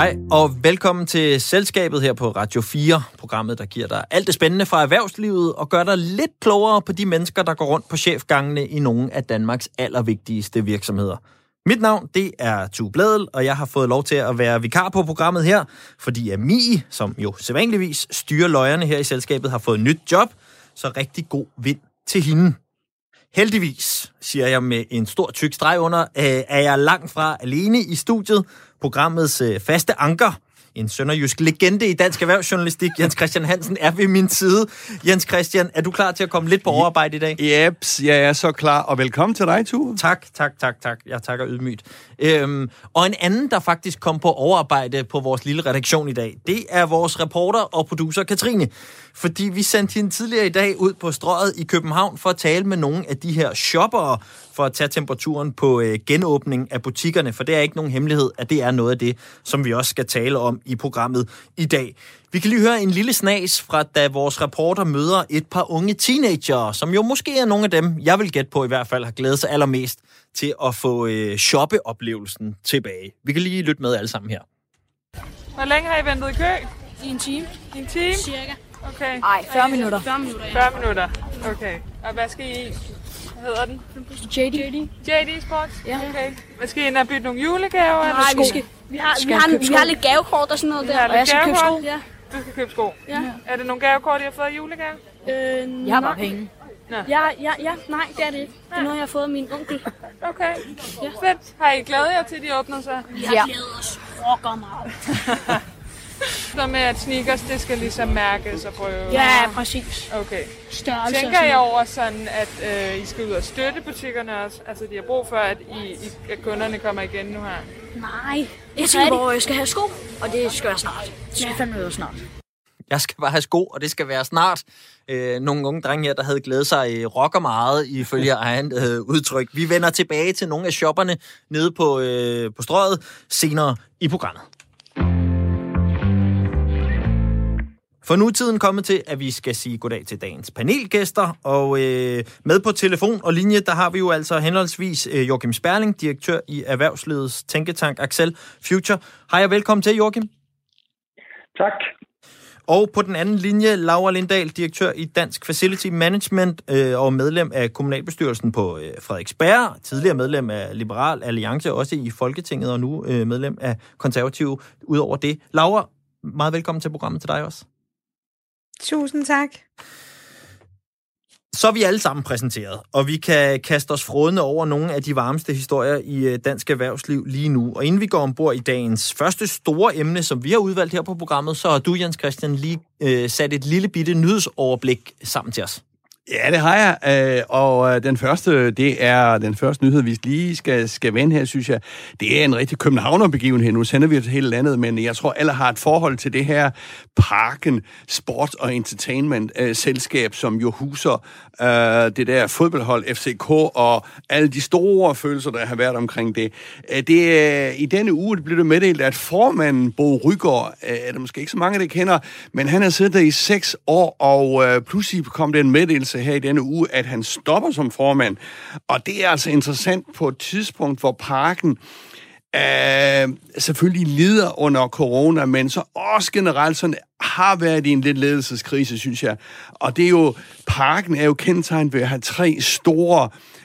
Hej og velkommen til Selskabet her på Radio 4, programmet, der giver dig alt det spændende fra erhvervslivet og gør dig lidt klogere på de mennesker, der går rundt på chefgangene i nogle af Danmarks allervigtigste virksomheder. Mit navn, det er Tue Bladel, og jeg har fået lov til at være vikar på programmet her, fordi Ami, som jo sædvanligvis styrer løjerne her i selskabet, har fået nyt job, så rigtig god vind til hende. Heldigvis, siger jeg med en stor tyk streg under, øh, er jeg langt fra alene i studiet. Programmets øh, faste anker, en sønderjysk legende i dansk erhvervsjournalistik, Jens Christian Hansen, er ved min side. Jens Christian, er du klar til at komme lidt på overarbejde i dag? Jeps, jeg er så klar, og velkommen til dig, Tue. Tak, tak, tak, tak. Jeg takker ydmygt. Øhm, og en anden, der faktisk kom på overarbejde på vores lille redaktion i dag, det er vores reporter og producer Katrine. Fordi vi sendte hende tidligere i dag ud på strøget i København for at tale med nogle af de her shoppere, for at tage temperaturen på øh, genåbning af butikkerne, for det er ikke nogen hemmelighed, at det er noget af det, som vi også skal tale om i programmet i dag. Vi kan lige høre en lille snas fra, da vores reporter møder et par unge teenager, som jo måske er nogle af dem, jeg vil gætte på i hvert fald, har glædet sig allermest til at få øh, shoppeoplevelsen tilbage. Vi kan lige lytte med alle sammen her. Hvor længe har I ventet i kø? I en time, en time? cirka. Okay. Ej, 40 minutter. 40 minutter, ja. 40 minutter. Okay. Og hvad skal I... Hvad hedder den? JD. JD. JD Sports? Ja. Okay. Hvad skal I ind og bytte nogle julegaver? eller Nej, vi sko? skal, vi har, vi Skal har, købe vi har lidt gavekort og sådan noget I der. har Og jeg skal købe sko. Ja. Du skal købe sko. Ja. Er det nogle gavekort, I har fået i julegave? Øh, Jeg har bare penge. Ja, ja, ja, nej, det er det ikke. Det er noget, jeg har fået af min onkel. Okay. Fedt. Har I glædet jer til, at de åbner sig? Vi har Ja. glædet os rocker meget. Så med, at sneakers, det skal ligesom mærkes og prøve. Ja, præcis. Okay. Størrelse Tænker noget. over sådan, at øh, I skal ud og støtte butikkerne også? Altså, de har brug for, at, I, I, at kunderne kommer igen nu her. Nej. Jeg tænker på, at jeg skal have sko, og det skal være snart. Det skal fandme være snart. Jeg skal bare have sko, og det skal være snart. Øh, nogle unge drenge her, der havde glædet sig øh, rocker meget, ifølge egen øh, udtryk. Vi vender tilbage til nogle af shopperne nede på, øh, på strøget senere i programmet. For nu er tiden kommet til, at vi skal sige goddag til dagens panelgæster. Og øh, med på telefon og linje, der har vi jo altså henholdsvis øh, Joachim Sperling, direktør i Erhvervslivets tænketank Axel Future. Hej og velkommen til, Joachim. Tak. Og på den anden linje, Laura Lindahl, direktør i Dansk Facility Management øh, og medlem af kommunalbestyrelsen på øh, Frederiksberg, tidligere medlem af Liberal Alliance, også i Folketinget, og nu øh, medlem af Konservative. Udover det, Laura, meget velkommen til programmet til dig også. Tusind tak. Så er vi alle sammen præsenteret, og vi kan kaste os frodende over nogle af de varmeste historier i øh, dansk erhvervsliv lige nu. Og inden vi går ombord i dagens første store emne, som vi har udvalgt her på programmet, så har du, Jens Christian, lige øh, sat et lille bitte nyhedsoverblik sammen til os. Ja, det har jeg. Øh, Og øh, den første, det er den første nyhed, vi lige skal, skal vende her, synes jeg. Det er en rigtig københavnerbegivenhed. Nu sender vi det til hele landet, men jeg tror, alle har et forhold til det her Parken Sport og Entertainment øh, selskab, som jo huser øh, det der fodboldhold FCK og alle de store følelser, der har været omkring det. Øh, det øh, I denne uge blev det meddelt, at formanden Bo Rygaard, øh, er der måske ikke så mange, der kender, men han har siddet der i seks år, og øh, pludselig kom den meddelelse her i denne uge, at han stopper som formand. Og det er altså interessant på et tidspunkt, hvor parken øh, selvfølgelig lider under corona, men så også generelt sådan har været i en lidt ledelseskrise, synes jeg. Og det er jo, parken er jo kendetegnet ved at have tre store øh,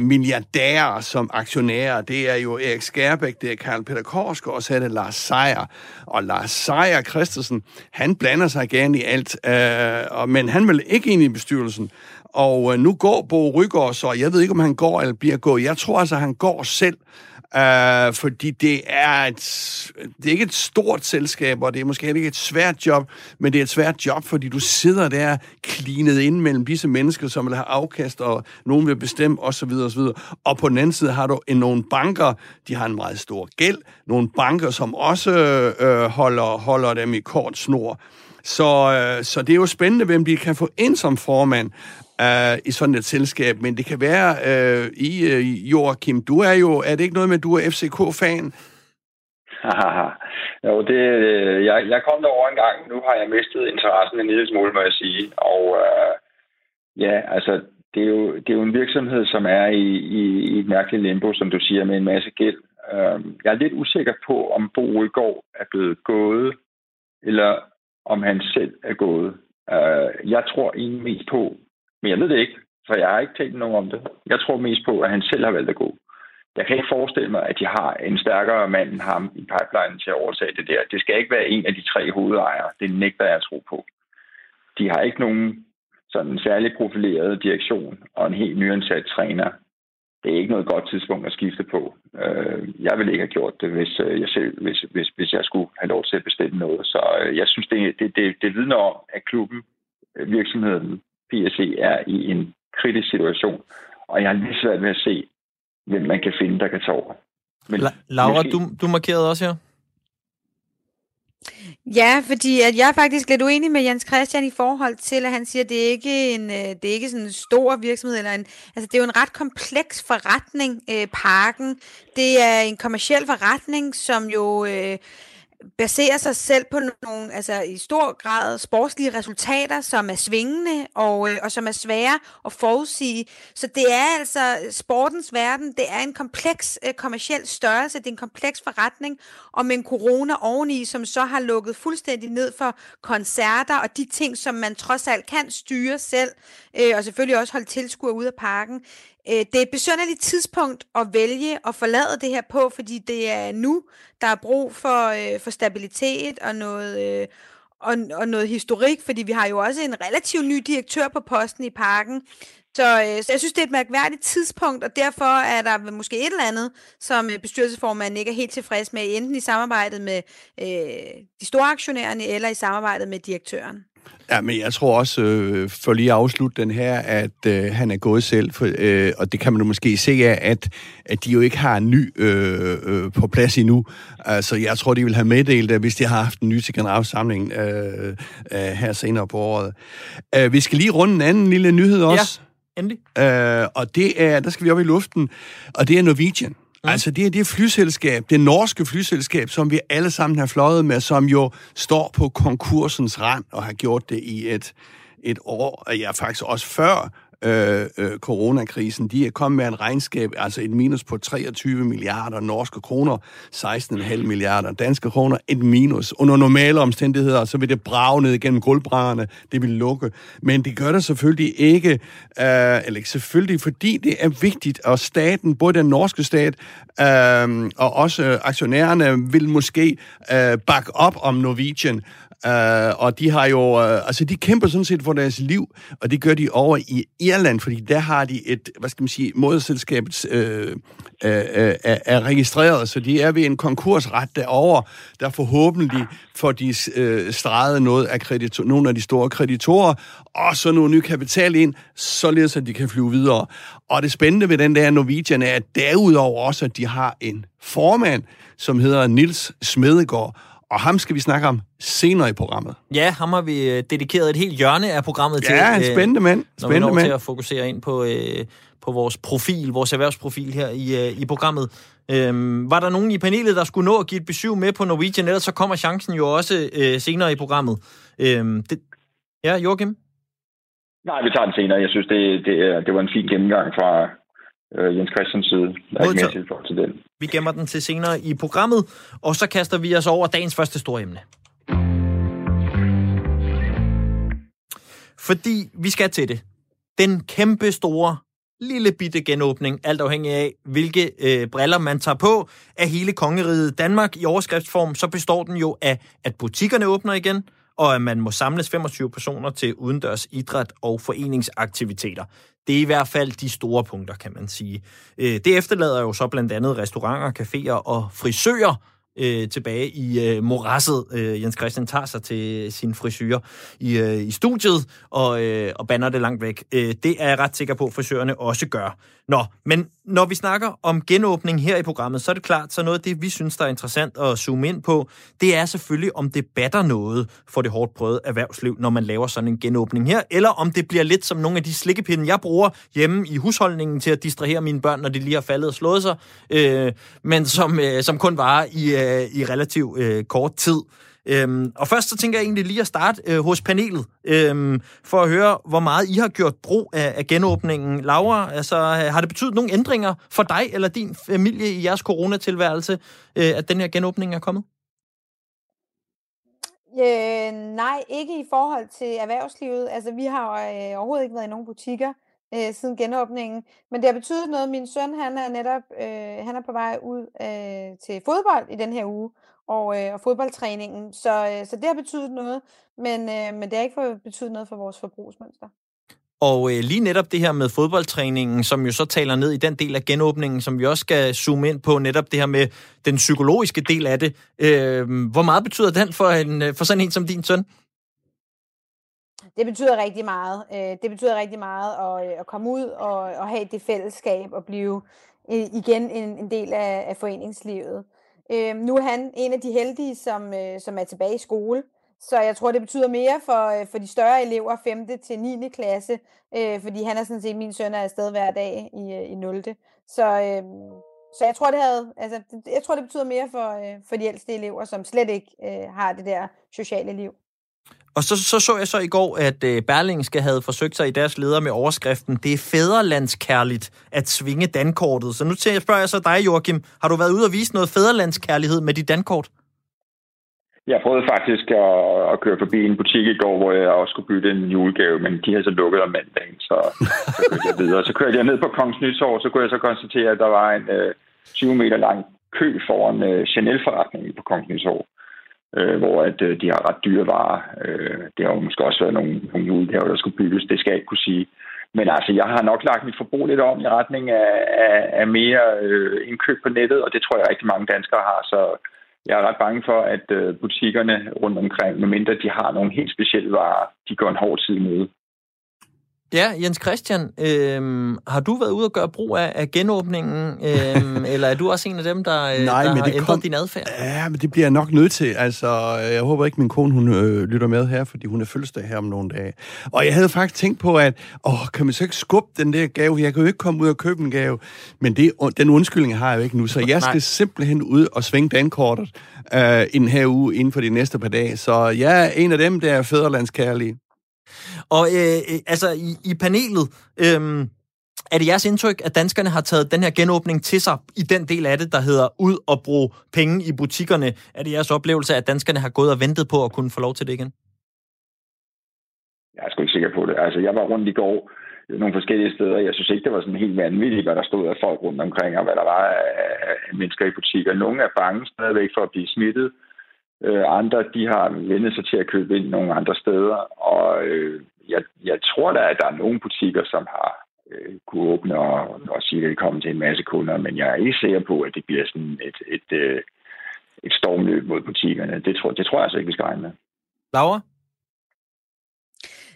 milliardærer som aktionærer. Det er jo Erik Skærbæk, det er Karl Peter Korsgaard, og så er det Lars Seier. Og Lars Seier Christensen, han blander sig gerne i alt, øh, men han vil ikke ind i bestyrelsen. Og øh, nu går Bo Rygaard, så jeg ved ikke, om han går eller bliver gået. Jeg tror altså, han går selv. Uh, fordi det er, et, det er ikke et stort selskab, og det er måske heller ikke et svært job, men det er et svært job, fordi du sidder der klinet ind mellem disse mennesker, som vil have afkast, og nogen vil bestemme, osv. osv. Og på den anden side har du en, nogle banker, de har en meget stor gæld, nogle banker, som også øh, holder, holder dem i kort snor. Så, øh, så det er jo spændende, hvem de kan få ind som formand øh, i sådan et selskab, men det kan være øh, i øh, Joachim, du er jo, er det ikke noget med, at du er FCK-fan? jo, det, øh, jeg, jeg kom derover en gang. Nu har jeg mistet interessen en lille smule, må jeg sige. Og øh, ja, altså, det er, jo, det er jo en virksomhed, som er i, i, i et mærkeligt limbo, som du siger, med en masse gæld. Øh, jeg er lidt usikker på, om Bo Udgaard er blevet gået, eller om han selv er gået. Øh, jeg tror egentlig mest på, men jeg ved det ikke, for jeg har ikke tænkt nogen om det. Jeg tror mest på, at han selv har valgt at gå. Jeg kan ikke forestille mig, at de har en stærkere mand end ham i pipeline til at overtage det der. Det skal ikke være en af de tre hovedejere. Det nægter jeg at tro på. De har ikke nogen sådan særlig profileret direktion og en helt nyansat træner. Det er ikke noget godt tidspunkt at skifte på. Øh, jeg ville ikke have gjort det, hvis øh, jeg, selv, hvis, hvis, hvis jeg skulle have lov til at bestemme noget. Så øh, jeg synes, det, det, det, det vidner om, at klubben, virksomheden, PSC, er i en kritisk situation. Og jeg har lige svært ved at se, hvem man kan finde, der kan tage over. Men La- Laura, måske... du, du markerede også her. Ja, fordi at jeg er faktisk lidt uenig med Jens Christian i forhold til, at han siger, at det er ikke en, øh, det er ikke sådan en stor virksomhed, eller en, altså det er jo en ret kompleks forretning, øh, parken. Det er en kommersiel forretning, som jo øh, baserer sig selv på nogle, altså i stor grad sportslige resultater, som er svingende og, øh, og som er svære at forudsige. Så det er altså sportens verden, det er en kompleks øh, kommersiel størrelse, det er en kompleks forretning, og med en corona oveni, som så har lukket fuldstændig ned for koncerter og de ting, som man trods alt kan styre selv, øh, og selvfølgelig også holde tilskuer ud af parken. Øh, det er et besynderligt tidspunkt at vælge at forlade det her på, fordi det er nu, der er brug for, øh, for stabilitet og noget, øh, og, og noget historik, fordi vi har jo også en relativt ny direktør på posten i parken. Så, øh, så jeg synes, det er et mærkværdigt tidspunkt, og derfor er der måske et eller andet, som øh, bestyrelsesformanden ikke er helt tilfreds med, enten i samarbejdet med øh, de store aktionærerne eller i samarbejdet med direktøren. Ja, men jeg tror også, øh, for lige at afslutte den her, at øh, han er gået selv, for, øh, og det kan man jo måske se af, at, at de jo ikke har en ny øh, øh, på plads endnu. Altså, jeg tror, de vil have meddelt det, hvis de har haft en ny til generalforsamling øh, øh, her senere på året. Øh, vi skal lige runde en anden lille nyhed også. Ja, endelig. Øh, og det er, der skal vi op i luften, og det er Norwegian. Mm. Altså, det er det flyselskab, det norske flyselskab, som vi alle sammen har fløjet med, som jo står på konkursens rand og har gjort det i et, et år, ja faktisk også før øh, øh, coronakrisen. De er kommet med en regnskab, altså et minus på 23 milliarder norske kroner, 16,5 milliarder danske kroner, et minus. Under normale omstændigheder, så vil det brage ned gennem gulvbrædderne, det vil lukke. Men det gør det selvfølgelig ikke, øh, eller ikke selvfølgelig, fordi det er vigtigt, og staten, både den norske stat øh, og også aktionærerne, vil måske øh, bakke op om Norwegian, Uh, og de har jo, uh, altså de kæmper sådan set for deres liv, og det gør de over i Irland, fordi der har de et, hvad skal man sige, moderselskabet uh, øh, uh, uh, er, er registreret, så de er ved en konkursret derovre, der forhåbentlig får de uh, streget noget af kreditor, nogle af de store kreditorer, og så noget ny kapital ind, således at de kan flyve videre. Og det spændende ved den der Norwegian er, at derudover også, at de har en formand, som hedder Nils Smedegaard, og ham skal vi snakke om senere i programmet. Ja, ham har vi øh, dedikeret et helt hjørne af programmet til. Ja, en øh, spændende mand. Spændende når vi mand. til at fokusere ind på, øh, på vores profil, vores erhvervsprofil her i, i programmet. Øhm, var der nogen i panelet, der skulle nå at give et besøg med på Norwegian, ellers så kommer chancen jo også øh, senere i programmet. Øhm, det, ja, Joachim? Nej, vi tager den senere. Jeg synes, det, det, det var en fin gennemgang fra, øh, Jens Christians side. Der er ikke mere til, til den. Vi gemmer den til senere i programmet, og så kaster vi os over dagens første store emne. Fordi vi skal til det. Den kæmpe store lille bitte genåbning, alt afhængig af, hvilke øh, briller man tager på, af hele kongeriget Danmark i overskriftsform, så består den jo af, at butikkerne åbner igen, og at man må samles 25 personer til udendørs idræt og foreningsaktiviteter. Det er i hvert fald de store punkter, kan man sige. Øh, det efterlader jo så blandt andet restauranter, caféer og frisører, øh, tilbage i øh, morasset. Øh, Jens Christian tager sig til sin frisyr i, øh, i studiet og, øh, og banner det langt væk. Øh, det er jeg ret sikker på, at frisørerne også gør. Nå, men når vi snakker om genåbning her i programmet, så er det klart, så noget af det, vi synes, der er interessant at zoome ind på, det er selvfølgelig, om det batter noget for det hårdt prøvede erhvervsliv, når man laver sådan en genåbning her, eller om det bliver lidt som nogle af de slikkepinde, jeg bruger hjemme i husholdningen til at distrahere mine børn, når de lige har faldet og slået sig, øh, men som, øh, som kun varer i, øh, i relativt øh, kort tid. Øhm, og først så tænker jeg egentlig lige at starte øh, hos panelet, øhm, for at høre, hvor meget I har gjort brug af, af genåbningen. Laura, altså, øh, har det betydet nogle ændringer for dig eller din familie i jeres coronatilværelse, øh, at den her genåbning er kommet? Øh, nej, ikke i forhold til erhvervslivet. Altså, vi har øh, overhovedet ikke været i nogen butikker øh, siden genåbningen. Men det har betydet noget. Min søn, han er netop øh, han er på vej ud øh, til fodbold i den her uge, og, øh, og fodboldtræningen. Så, øh, så det har betydet noget, men, øh, men det har ikke betydet noget for vores forbrugsmønster. Og øh, lige netop det her med fodboldtræningen, som jo så taler ned i den del af genåbningen, som vi også skal zoome ind på, netop det her med den psykologiske del af det. Øh, hvor meget betyder den for, en, for sådan en som din søn? Det betyder rigtig meget. Øh, det betyder rigtig meget at, øh, at komme ud og, og have det fællesskab og blive øh, igen en, en del af, af foreningslivet. Øh, nu er han en af de heldige, som, øh, som er tilbage i skole. Så jeg tror, det betyder mere for, øh, for de større elever, 5. til 9. klasse, øh, fordi han er sådan set, min søn er afsted hver dag i, øh, i 0. Så, øh, så jeg tror, det havde, altså, jeg tror, det betyder mere for, øh, for de ældste elever, som slet ikke øh, har det der sociale liv. Og så, så så jeg så i går, at øh, Berlingske havde forsøgt sig i deres leder med overskriften, det er fæderlandskærligt at svinge dankortet. Så nu jeg spørger jeg så dig, Joachim, har du været ude og vise noget fæderlandskærlighed med dit dankort? Jeg prøvede faktisk at, at køre forbi en butik i går, hvor jeg også skulle bytte en julegave, men de havde så lukket om mandagen, så, så kørte jeg videre. Så kørte jeg ned på Kongens Nytorv, så kunne jeg så konstatere, at der var en øh, 20 meter lang kø foran øh, Chanel-forretningen på Kongens Nytorv, øh, hvor at, øh, de har ret dyre varer. Øh, det har jo måske også været nogle, nogle udgaver, der skulle bygges, det skal jeg ikke kunne sige. Men altså, jeg har nok lagt mit forbrug lidt om i retning af, af, af mere øh, indkøb på nettet, og det tror jeg rigtig mange danskere har, så jeg er ret bange for, at øh, butikkerne rundt omkring, medmindre de har nogle helt specielle varer, de går en hård tid med. Ja, Jens Christian, øh, har du været ude og gøre brug af, af genåbningen, øh, eller er du også en af dem, der, øh, Nej, der men har det ændret kom... din adfærd? Ja, men det bliver jeg nok nødt til. Altså, jeg håber ikke, min kone hun, øh, lytter med her, fordi hun er fødselsdag her om nogle dage. Og jeg havde faktisk tænkt på, at åh, kan man så ikke skubbe den der gave? Jeg kan jo ikke komme ud og købe en gave. Men det, den undskyldning har jeg jo ikke nu, så jeg skal Nej. simpelthen ud og svinge dankortet øh, i den her uge inden for de næste par dage. Så jeg er en af dem, der er fædrelandskærlige. Og øh, øh, altså, i, i panelet, øh, er det jeres indtryk, at danskerne har taget den her genåbning til sig i den del af det, der hedder ud og bruge penge i butikkerne? Er det jeres oplevelse, at danskerne har gået og ventet på at kunne få lov til det igen? Jeg er sgu ikke sikker på det. Altså, jeg var rundt i går øh, nogle forskellige steder. Jeg synes ikke, det var sådan helt vanvittigt, hvad der stod af folk rundt omkring, og hvad der var af mennesker i butikker. Nogle er bange stadigvæk for at blive smittet. Øh, Øh, andre, de har vendt sig til at købe ind nogle andre steder, og øh, jeg, jeg tror da, at der er nogle butikker, som har øh, kunne åbne og, og sige, velkommen det kommer til en masse kunder, men jeg er ikke sikker på, at det bliver sådan et, et, et, et stormløb mod butikkerne. Det tror, det tror jeg altså ikke, vi skal regne med. Laura?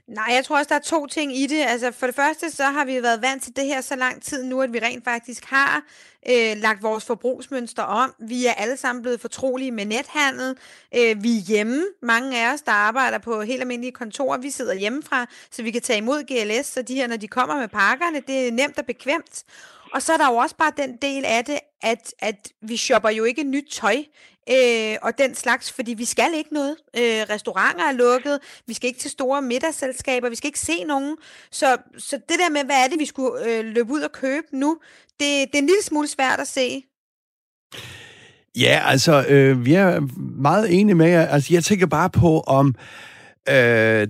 Nej, jeg tror også, der er to ting i det. Altså, for det første, så har vi været vant til det her så lang tid nu, at vi rent faktisk har øh, lagt vores forbrugsmønster om. Vi er alle sammen blevet fortrolige med nethandel. Øh, vi er hjemme. Mange af os, der arbejder på helt almindelige kontorer, vi sidder hjemmefra, så vi kan tage imod GLS, så de her, når de kommer med pakkerne, det er nemt og bekvemt. Og så er der jo også bare den del af det, at, at vi shopper jo ikke nyt tøj øh, og den slags, fordi vi skal ikke noget. Øh, restauranter er lukket, vi skal ikke til store middagsselskaber, vi skal ikke se nogen. Så, så det der med, hvad er det, vi skulle øh, løbe ud og købe nu, det, det er en lille smule svært at se. Ja, altså, øh, vi er meget enige med jer. Altså, jeg tænker bare på, om Øh,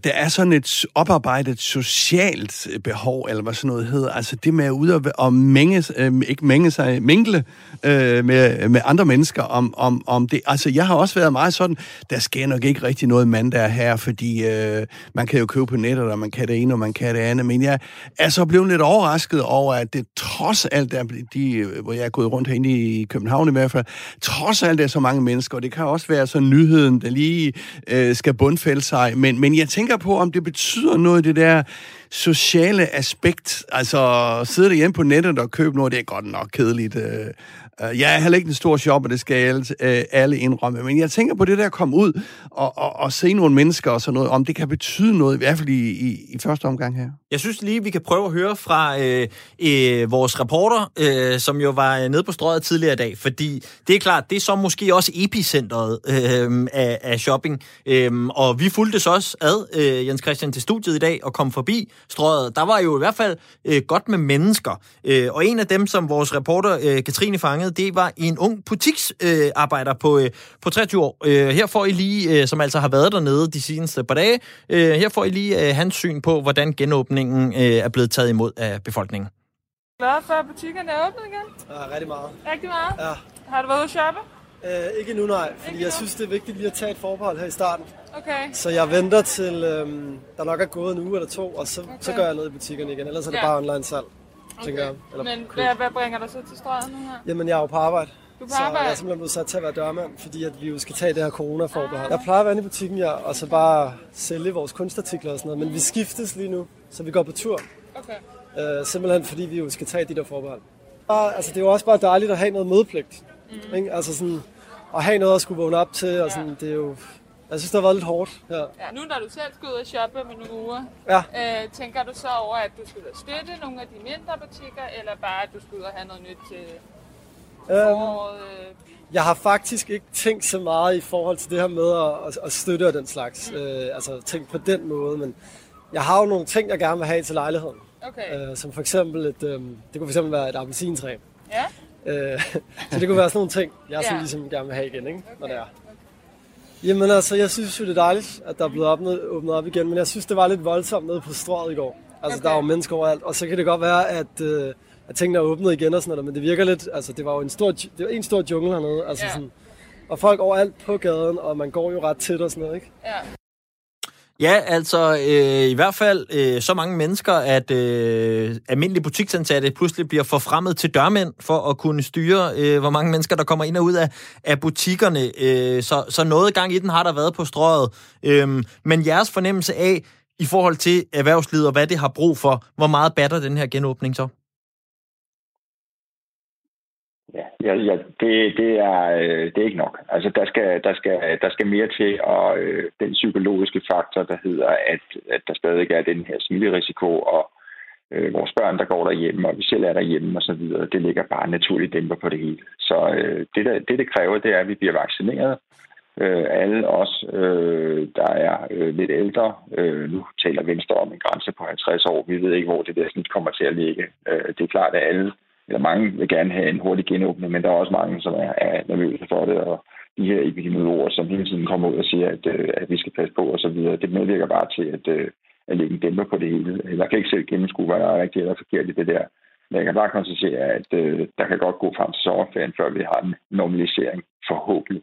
der er sådan et oparbejdet socialt behov, eller hvad sådan noget hedder. Altså det med at ud og, og mænge, øh, ikke mænge sig, mingle øh, med, med andre mennesker om, om, om det. Altså jeg har også været meget sådan, der sker nok ikke rigtig noget mandag her, fordi øh, man kan jo købe på nettet, og man kan det ene, og man kan det andet. Men jeg er så blevet lidt overrasket over, at det trods alt, der, de, øh, hvor jeg er gået rundt herinde i København i hvert fald, trods alt er så mange mennesker, og det kan også være så nyheden, der lige øh, skal bundfælde sig men, men jeg tænker på, om det betyder noget, det der sociale aspekt. Altså, sidde hjemme på nettet og købe noget, det er godt nok kedeligt. Øh, Øh, jeg er heller ikke en stor shopper, det skal alle, øh, alle indrømme. Men jeg tænker på det der at komme ud og, og, og se nogle mennesker og sådan noget, om det kan betyde noget, i hvert fald i, i, i første omgang her. Jeg synes lige, vi kan prøve at høre fra øh, øh, vores reporter, øh, som jo var øh, nede på strøget tidligere i dag, fordi det er klart, det er så måske også epicentret øh, af, af shopping, øh, og vi fulgte så også ad, øh, Jens Christian, til studiet i dag og kom forbi strøget. Der var jo i hvert fald øh, godt med mennesker, øh, og en af dem, som vores reporter øh, Katrine fangede, det var en ung butiksarbejder øh, på, øh, på 23 år. Øh, her får I lige, øh, som altså har været dernede de seneste par dage, øh, her får I lige øh, hans syn på, hvordan genåbningen øh, er blevet taget imod af befolkningen. Glad for, at butikkerne er åbnet igen? Ja, rigtig meget. Rigtig meget? Ja. Har du været ude at shoppe? Øh, ikke nu, nej. Fordi Ikke jeg nu? synes, det er vigtigt lige at tage et forbehold her i starten. Okay. Så jeg venter til, øhm, der nok er gået en uge eller to, og så, okay. så gør jeg noget i butikkerne igen. Ellers er det Ja. bare online salg, tænker jeg. Eller Men hvad, hvad bringer dig så til strøget nu her? Jamen, jeg er jo på arbejde. Du er på så jeg arbejde? er simpelthen blevet sat til at være dørmand, fordi at vi jo skal tage det her corona-forbehold. Jeg plejer at være inde i butikken, ja, og så bare sælge vores kunstartikler og sådan noget. Men vi skiftes lige nu, så vi går på tur. Okay. Øh, simpelthen fordi vi jo skal tage de der forbehold. Og, altså, det er jo også bare dejligt at have noget mødepligt. Mm. Ikke? Altså sådan, at have noget at skulle vågne op til, og sådan, det er jo... Jeg synes, det har været lidt hårdt her. Ja, nu når du selv skal ud og shoppe med nogle uger, Ja. øh, tænker du så over, at du skal ud og støtte nogle af de mindre butikker, eller bare at du skal ud og have noget nyt til Øhm, foråret? Øh, jeg har faktisk ikke tænkt så meget i forhold til det her med at, at, at støtte og den slags. Mm. Øh, altså tænkt på den måde, men jeg har jo nogle ting, jeg gerne vil have til lejligheden. okay. Øh, som for eksempel et, øh, det kunne for eksempel være et appelsintræ. Ja? Øh, så det kunne være sådan nogle ting, jeg sådan Ja. ligesom gerne vil have igen, ikke? når Okay. det er. Jamen altså, jeg synes jo, det er dejligt, at der er blevet åbnet, åbnet op igen, men jeg synes, det var lidt voldsomt nede på strået i går. Altså, Okay. der er jo mennesker overalt, og så kan det godt være, at, øh, at tingene er åbnet igen og sådan noget, men det virker lidt, altså det var jo en stor, det var en stor jungle hernede, altså Ja. sådan, og folk overalt på gaden, og man går jo ret tæt og sådan noget, ikke? Ja. Ja, altså øh, i hvert fald øh, så mange mennesker, at øh, almindelige butiksansatte pludselig bliver forfremmet til dørmænd for at kunne styre, øh, hvor mange mennesker, der kommer ind og ud af, af butikkerne. Øh, så, så noget gang i den har der været på strøget. Øh, men jeres fornemmelse af, i forhold til erhvervslivet og hvad det har brug for, hvor meget batter den her genåbning så? Ja, ja, det, det, er, øh, det er ikke nok. Altså, der skal, der skal, der skal mere til, og øh, den psykologiske faktor, der hedder, at, at der stadig er den her smitterisiko, og øh, vores børn, der går derhjemme, og vi selv er derhjemme og så videre, det ligger bare naturligt dæmper på det hele. Så øh, det, der, det, det kræver, det er, at vi bliver vaccineret. Øh, alle os, øh, der er øh, lidt ældre, øh, nu taler Venstre om en grænse på 50 år. Vi ved ikke, hvor det der snit kommer til at ligge. Øh, det er klart, at alle eller mange vil gerne have en hurtig genåbning, men der er også mange, som er, er nervøse for det, og de her epidemiologer, som hele tiden kommer ud og siger, at, øh, at vi skal passe på og så videre, det medvirker bare til at, øh, at lægge en dæmper på det hele. Jeg kan ikke selv gennemskue, hvad der er rigtigt eller forkert i det der. Men jeg kan bare konstatere, at øh, der kan godt gå frem til sommerferien, før vi har en normalisering, forhåbentlig.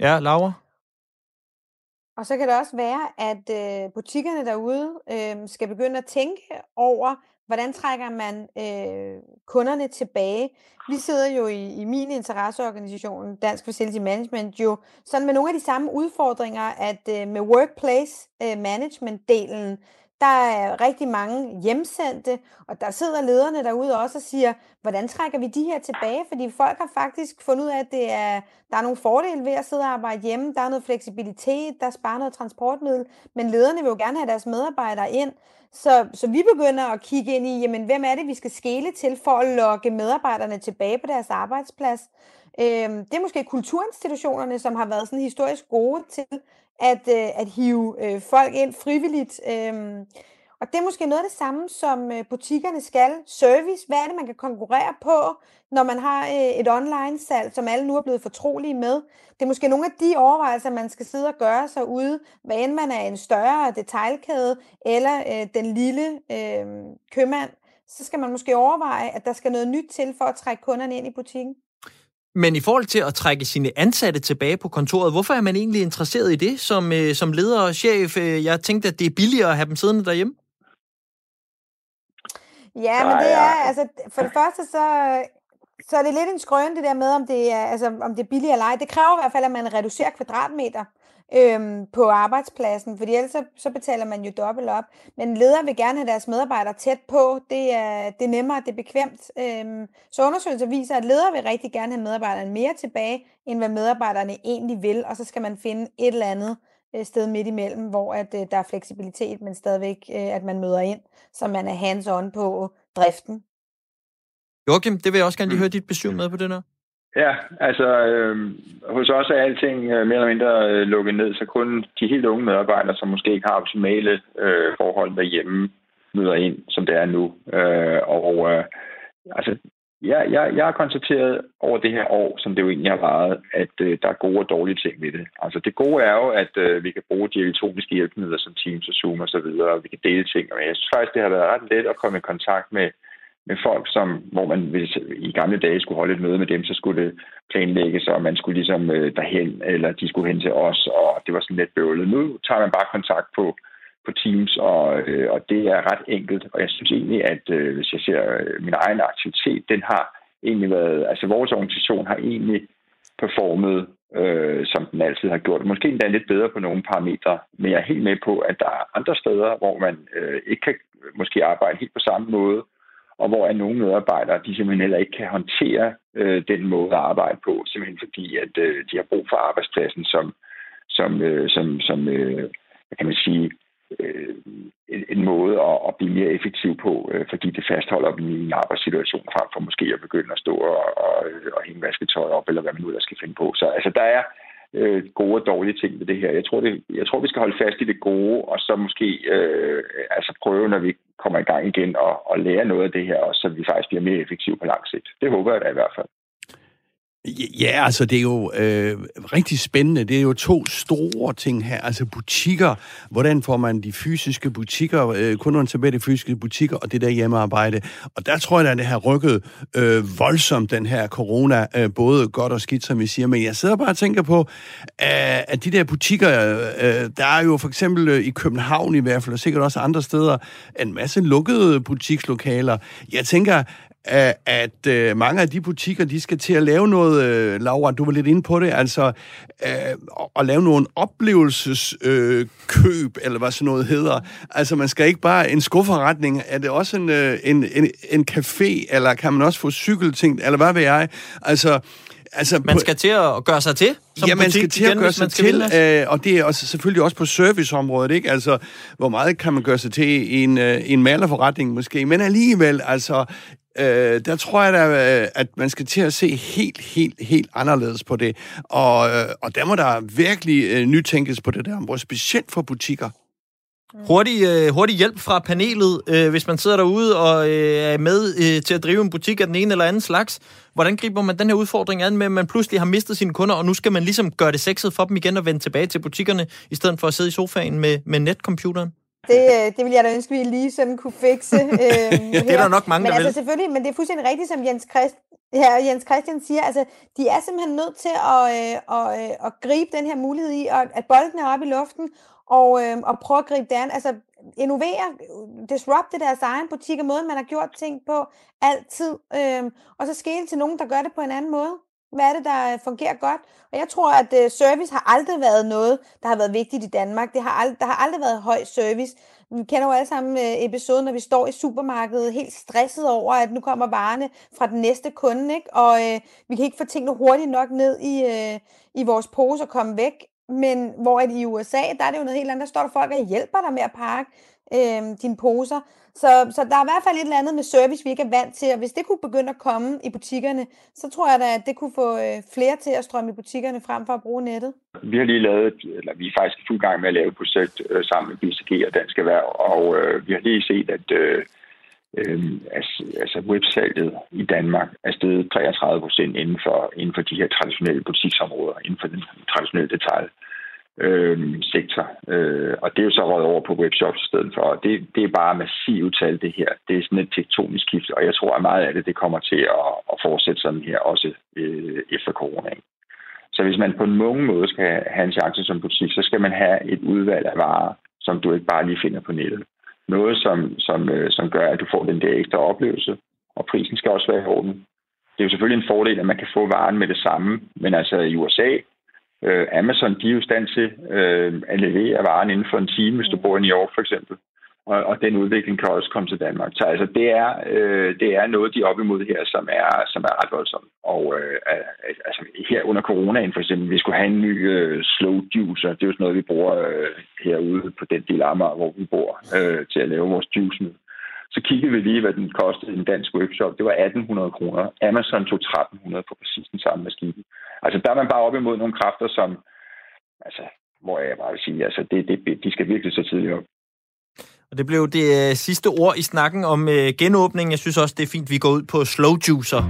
Ja, Laura? Og så kan det også være, at øh, butikkerne derude øh, skal begynde at tænke over, hvordan trækker man øh, kunderne tilbage. Vi sidder jo i, i min interesseorganisation, Dansk Facility Management, jo sådan med nogle af de samme udfordringer, at øh, med workplace øh, management-delen, der er rigtig mange hjemsendte, og der sidder lederne derude også og siger, hvordan trækker vi de her tilbage? Fordi folk har faktisk fundet ud af, at det er, der er nogle fordele ved at sidde og arbejde hjemme. Der er noget fleksibilitet, der sparer noget transportmiddel, men lederne vil jo gerne have deres medarbejdere ind. Så, så vi begynder at kigge ind i, jamen, hvem er det, vi skal skele til for at lokke medarbejderne tilbage på deres arbejdsplads. Øhm, det er måske kulturinstitutionerne, som har været sådan historisk gode til at, øh, at hive øh, folk ind frivilligt. Øh, og det er måske noget af det samme, som øh, butikkerne skal. Service, hvad er det, man kan konkurrere på, når man har øh, et online-salg, som alle nu er blevet fortrolige med. Det er måske nogle af de overvejelser, man skal sidde og gøre sig ude, hvad end man er en større detailkæde, eller øh, den lille øh, købmand, så skal man måske overveje, at der skal noget nyt til for at trække kunderne ind i butikken. Men i forhold til at trække sine ansatte tilbage på kontoret, hvorfor er man egentlig interesseret i det som, øh, som leder og chef? Øh, Jeg tænkte, at det er billigere at have dem siddende derhjemme. Ja, men det er- altså, for det første, så, så er det lidt en skrøn, det der med, om det er, altså, om det er billigt eller ej. Det kræver i hvert fald, at man reducerer kvadratmeter. Øhm, på arbejdspladsen, fordi ellers så, så betaler man jo dobbelt op. Men ledere vil gerne have deres medarbejdere tæt på. Det er, det er nemmere, det er bekvemt. Øhm, så undersøgelser viser, at ledere vil rigtig gerne have medarbejderne mere tilbage, end hvad medarbejderne egentlig vil, og så skal man finde et eller andet øh, sted midt imellem, hvor at, øh, der er fleksibilitet, men stadigvæk, øh, at man møder ind, så man er hands-on på driften. Joachim, det vil jeg også gerne lige høre dit besøg med på den her. Ja, altså øh, hos os er alting øh, mere eller mindre øh, lukket ned, så kun de helt unge medarbejdere, som måske ikke har optimale øh, forhold derhjemme, møder ind, som det er nu. Øh, og øh, altså, ja, jeg, jeg har konstateret over det her år, som det jo egentlig har været, at øh, der er gode og dårlige ting ved det. Altså det gode er jo, at øh, vi kan bruge de elektroniske hjælpemidler som Teams og Zoom og så videre, og vi kan dele ting. Og jeg synes faktisk, det har været ret let at komme i kontakt med med folk, som, hvor man hvis i gamle dage skulle holde et møde med dem, så skulle det planlægges, og man skulle ligesom øh, derhen, eller de skulle hen til os, og det var sådan lidt bøvlet. Nu tager man bare kontakt på, på Teams, og, øh, og det er ret enkelt. Og jeg synes egentlig, at øh, hvis jeg ser øh, min egen aktivitet, den har egentlig været, altså vores organisation har egentlig performet, øh, som den altid har gjort. Måske endda lidt bedre på nogle parametre, men jeg er helt med på, at der er andre steder, hvor man øh, ikke kan måske arbejde helt på samme måde, og hvor er nogle medarbejdere, de simpelthen heller ikke kan håndtere øh, den måde at arbejde på, simpelthen fordi, at øh, de har brug for arbejdspladsen som, som, øh, som, som øh, hvad kan man sige, øh, en, en måde at, at blive mere effektiv på, øh, fordi det fastholder dem i en arbejdssituation, frem for måske at begynde at stå og, og, og hænge vasketøj op, eller hvad man nu ellers skal finde på. Så altså, der er, øh, gode og dårlige ting ved det her. Jeg tror, det, jeg tror, vi skal holde fast i det gode, og så måske øh, altså prøve, når vi kommer i gang igen, og, og lære noget af det her, og så vi faktisk bliver mere effektive på lang sigt. Det håber jeg da i hvert fald. Ja, altså det er jo øh, rigtig spændende. Det er jo to store ting her. Altså butikker. Hvordan får man de fysiske butikker, øh, kunderne tilbage de fysiske butikker, og det der hjemmearbejde. Og der tror jeg, at det har rykket øh, voldsomt, den her corona. Øh, både godt og skidt, som vi siger. Men jeg sidder bare og tænker på, øh, at de der butikker, øh, der er jo for eksempel øh, i København i hvert fald, og sikkert også andre steder, en masse lukkede butikslokaler. Jeg tænker, at øh, mange af de butikker, de skal til at lave noget, øh, Laura, du var lidt inde på det, altså øh, at lave nogle oplevelseskøb, øh, eller hvad sådan noget hedder. Altså man skal ikke bare en skufferretning, er det også en, øh, en, en, en café, eller kan man også få cykelting, eller hvad ved jeg? Altså, Altså, man skal til at gøre sig til som Ja, man skal til igen, at gøre sig til, øh, og det er også, selvfølgelig også på serviceområdet, ikke? Altså, hvor meget kan man gøre sig til i en, øh, en malerforretning måske, men alligevel, altså, øh, der tror jeg da, øh, at man skal til at se helt, helt, helt anderledes på det. Og, øh, og der må der virkelig øh, nytænkes på det der område, specielt for butikker. Mm. Hurtig, øh, hurtig hjælp fra panelet, øh, hvis man sidder derude og øh, er med øh, til at drive en butik af den ene eller anden slags. Hvordan griber man den her udfordring an med, at man pludselig har mistet sine kunder, og nu skal man ligesom gøre det sexet for dem igen og vende tilbage til butikkerne, i stedet for at sidde i sofaen med, med netcomputeren? Det, øh, det vil jeg da ønske, vi lige sådan kunne fikse. Øh, ja, det er der nok mange, men der altså, vil. Selvfølgelig, men det er fuldstændig rigtigt, som Jens, Christ, ja, Jens Christian siger. Altså, de er simpelthen nødt til at, øh, at, øh, at gribe den her mulighed i, at, at bolden er oppe i luften, og, øh, og prøve at gribe det an. Altså, innovere, disrupte deres egen butik og måden, man har gjort ting på altid. Øh, og så skele til nogen, der gør det på en anden måde. Hvad er det, der øh, fungerer godt? Og jeg tror, at øh, service har aldrig været noget, der har været vigtigt i Danmark. Det har ald- der har aldrig været høj service. Vi kender jo alle sammen øh, episoden, når vi står i supermarkedet helt stresset over, at nu kommer varerne fra den næste kunde, ikke? og øh, vi kan ikke få tingene hurtigt nok ned i, øh, i vores pose og komme væk. Men hvor i USA, der er det jo noget helt andet. Der står der folk og hjælper dig med at pakke øh, dine poser. Så, så der er i hvert fald et eller andet med service, vi ikke er vant til, og hvis det kunne begynde at komme i butikkerne, så tror jeg da, at det kunne få øh, flere til at strømme i butikkerne frem for at bruge nettet. Vi har lige lavet, eller vi er faktisk i fuld gang med at lave et projekt øh, sammen med BCG og Dansk Erhverv, og øh, vi har lige set, at øh, øh, altså websalget i Danmark er steget 33 procent inden for, inden for de her traditionelle butiksområder, inden for den traditionelle detail øh, øh, sektor. Øh, og det er jo så røget over på webshops i stedet for. Og det, det er bare massivt tal, det her. Det er sådan et tektonisk skift, og jeg tror, at meget af det, det kommer til at, at fortsætte sådan her, også øh, efter corona. Så hvis man på en måde skal have en chance som butik, så skal man have et udvalg af varer, som du ikke bare lige finder på nettet. Noget, som, som, øh, som gør, at du får den der ekstra oplevelse, og prisen skal også være i orden. Det er jo selvfølgelig en fordel, at man kan få varen med det samme, men altså i USA, Øh, Amazon, de er jo i stand til øh, at levere varen inden for en time, hvis du bor i New York for eksempel. Og, og den udvikling kan også komme til Danmark. Så altså, det er, øh, det er noget, de er op imod her, som er, som er ret voldsomt. Og øh, altså, her under coronaen for eksempel, vi skulle have en ny øh, slow juicer. Det er jo sådan noget, vi bruger øh, herude på den del af hvor vi bor, øh, til at lave vores juice med. Så kiggede vi lige, hvad den kostede i en dansk webshop. Det var 1800 kroner. Amazon tog 1300 på præcis den samme maskine. Altså, der er man bare op imod nogle kræfter, som, altså, hvor jeg bare vil sige, altså, det, det, de skal virkelig så tidligt op. Og det blev det øh, sidste ord i snakken om øh, genåbning. Jeg synes også, det er fint, vi går ud på slow juicer.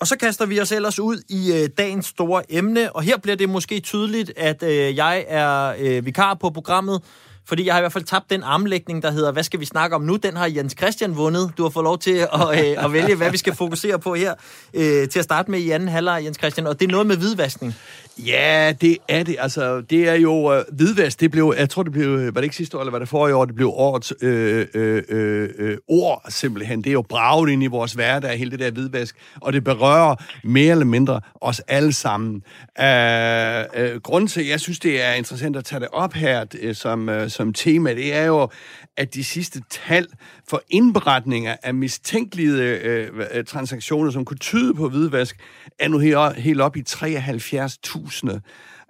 Og så kaster vi os ellers ud i øh, dagens store emne, og her bliver det måske tydeligt, at øh, jeg er øh, vikar på programmet, fordi jeg har i hvert fald tabt den armlægning, der hedder, hvad skal vi snakke om nu? Den har Jens Christian vundet. Du har fået lov til at, øh, at vælge, hvad vi skal fokusere på her øh, til at starte med i anden halvleg, Jens Christian. Og det er noget med hvidvaskning. Ja, det er det. Altså, det er jo øh, hvidvask. Det blev, jeg tror, det blev, øh, var det ikke sidste år, eller var det forrige år, det blev årets øh, øh, øh, øh, ord, simpelthen. Det er jo braget ind i vores hverdag, hele det der hvidvask, og det berører mere eller mindre os alle sammen. Øh, øh, grunden til, at jeg synes, det er interessant at tage det op her øh, som, øh, som tema, det er jo, at de sidste tal for indberetninger af mistænkelige øh, øh transaktioner, som kunne tyde på hvidvask, er nu helt, helt op i 73.000.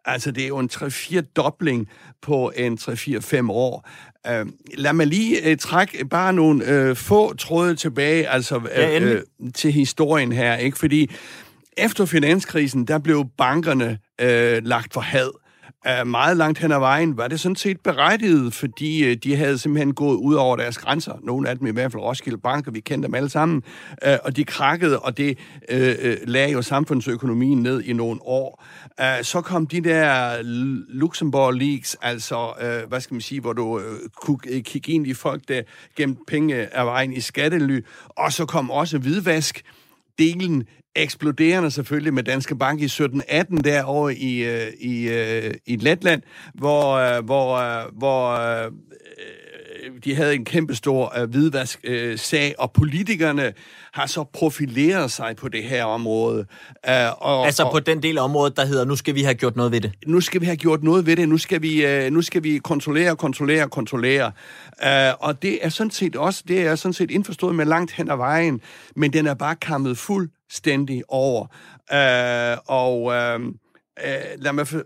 Altså, det er jo en 3-4 dobling på en 3-4-5 år. Uh, lad mig lige uh, trække bare nogle uh, få tråde tilbage altså, ja, uh, til historien her, ikke? Fordi efter finanskrisen, der blev bankerne uh, lagt for had uh, meget langt hen ad vejen, var det sådan set berettiget, fordi uh, de havde simpelthen gået ud over deres grænser. Nogle af dem i hvert fald Roskilde Bank, og vi kendte dem alle sammen. Uh, og de krakkede, og det uh, lagde jo samfundsøkonomien ned i nogle år. Uh, så kom de der Luxembourg Leaks, altså, uh, hvad skal man sige, hvor du uh, kunne kigge ind i folk, der gemte penge af vejen i skattely. Og så kom også hvidvask delen eksploderende selvfølgelig med Danske Bank i 17-18 derovre i, øh, i, øh, i Letland, hvor, øh, hvor, hvor de havde en kæmpe stor hvidvask-sag, og politikerne har så profileret sig på det her område. og, altså på den del af området, der hedder, nu skal vi have gjort noget ved det. Nu skal vi have gjort noget ved det. Nu skal vi, nu skal vi kontrollere, kontrollere, kontrollere. og det er sådan set også, det er sådan set indforstået med langt hen ad vejen, men den er bare kammet fuld fuldstændig over. Øh, og øhm, øh, lad mig, øh,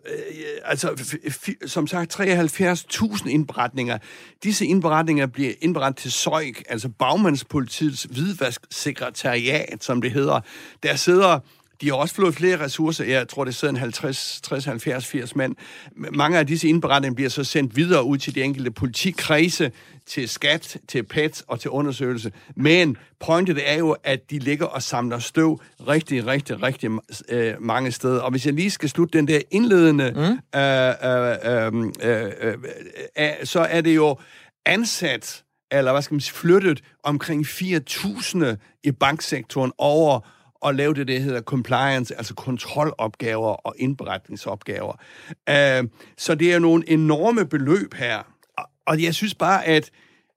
altså, f- f- som sagt, 73.000 indberetninger. Disse indberetninger bliver indberettet til SØJK, altså Bagmandspolitiets hvidvasksekretariat, som det hedder. Der sidder de har også fået flere ressourcer. Jeg tror, det sidder en 50, 60, 70, 80 mand. Mange af disse indberetninger bliver så sendt videre ud til de enkelte politikredse, til skat, til PET og til undersøgelse. Men pointet er jo, at de ligger og samler støv rigtig, rigtig, rigtig øh, mange steder. Og hvis jeg lige skal slutte den der indledende, mm. øh, øh, øh, øh, øh, så er det jo ansat, eller hvad skal man sige, flyttet omkring 4.000 i banksektoren over at lave det, der hedder compliance, altså kontrolopgaver og indberetningsopgaver. Uh, så det er nogle enorme beløb her. Og, og jeg synes bare, at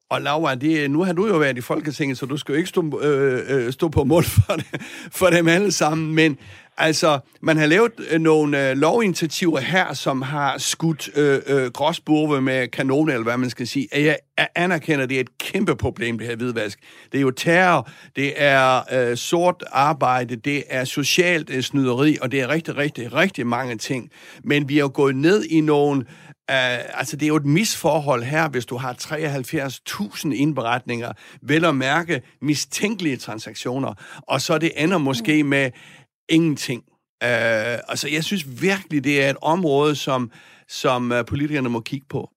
og Laura, det, nu har du jo været i Folketinget, så du skal jo ikke stå, øh, øh stå på mål for, det, for dem alle sammen, men altså, man har lavet øh, nogle øh, lovinitiativer her, som har skudt øh, øh, gråsburve med kanoner, eller hvad man skal sige. Jeg anerkender, at det er et kæmpe problem, det her hvidvask. Det er jo terror, det er øh, sort arbejde, det er socialt øh, snyderi, og det er rigtig, rigtig, rigtig mange ting. Men vi er jo gået ned i nogle Uh, altså, det er jo et misforhold her, hvis du har 73.000 indberetninger, vel at mærke mistænkelige transaktioner, og så det ender måske mm. med ingenting. Uh, altså, jeg synes virkelig, det er et område, som, som uh, politikerne må kigge på.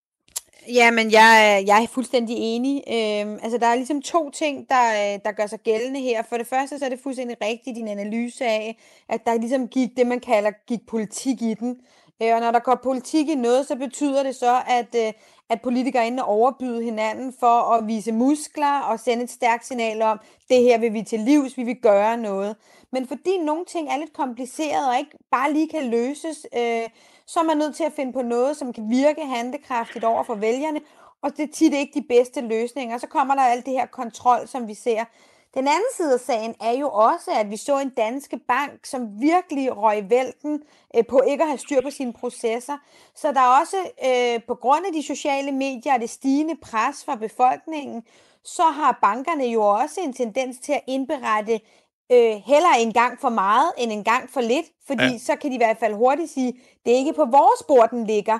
Ja, men jeg, jeg er fuldstændig enig. Øhm, altså, der er ligesom to ting, der, øh, der gør sig gældende her. For det første, så er det fuldstændig rigtigt din analyse af, at der ligesom gik det, man kalder, gik politik i den. Øh, og når der går politik i noget, så betyder det så, at, øh, at politikere inde overbyde hinanden for at vise muskler og sende et stærkt signal om, det her vil vi til livs, vi vil gøre noget. Men fordi nogle ting er lidt komplicerede og ikke bare lige kan løses, øh, så er man nødt til at finde på noget, som kan virke handekraftigt over for vælgerne, og det er tit ikke de bedste løsninger. Så kommer der alt det her kontrol, som vi ser. Den anden side af sagen er jo også, at vi så en danske bank, som virkelig røg vælten øh, på ikke at have styr på sine processer. Så der er også øh, på grund af de sociale medier og det stigende pres fra befolkningen, så har bankerne jo også en tendens til at indberette øh, heller en gang for meget end en gang for lidt, fordi ja. så kan de i hvert fald hurtigt sige, det er ikke på vores bord, den ligger.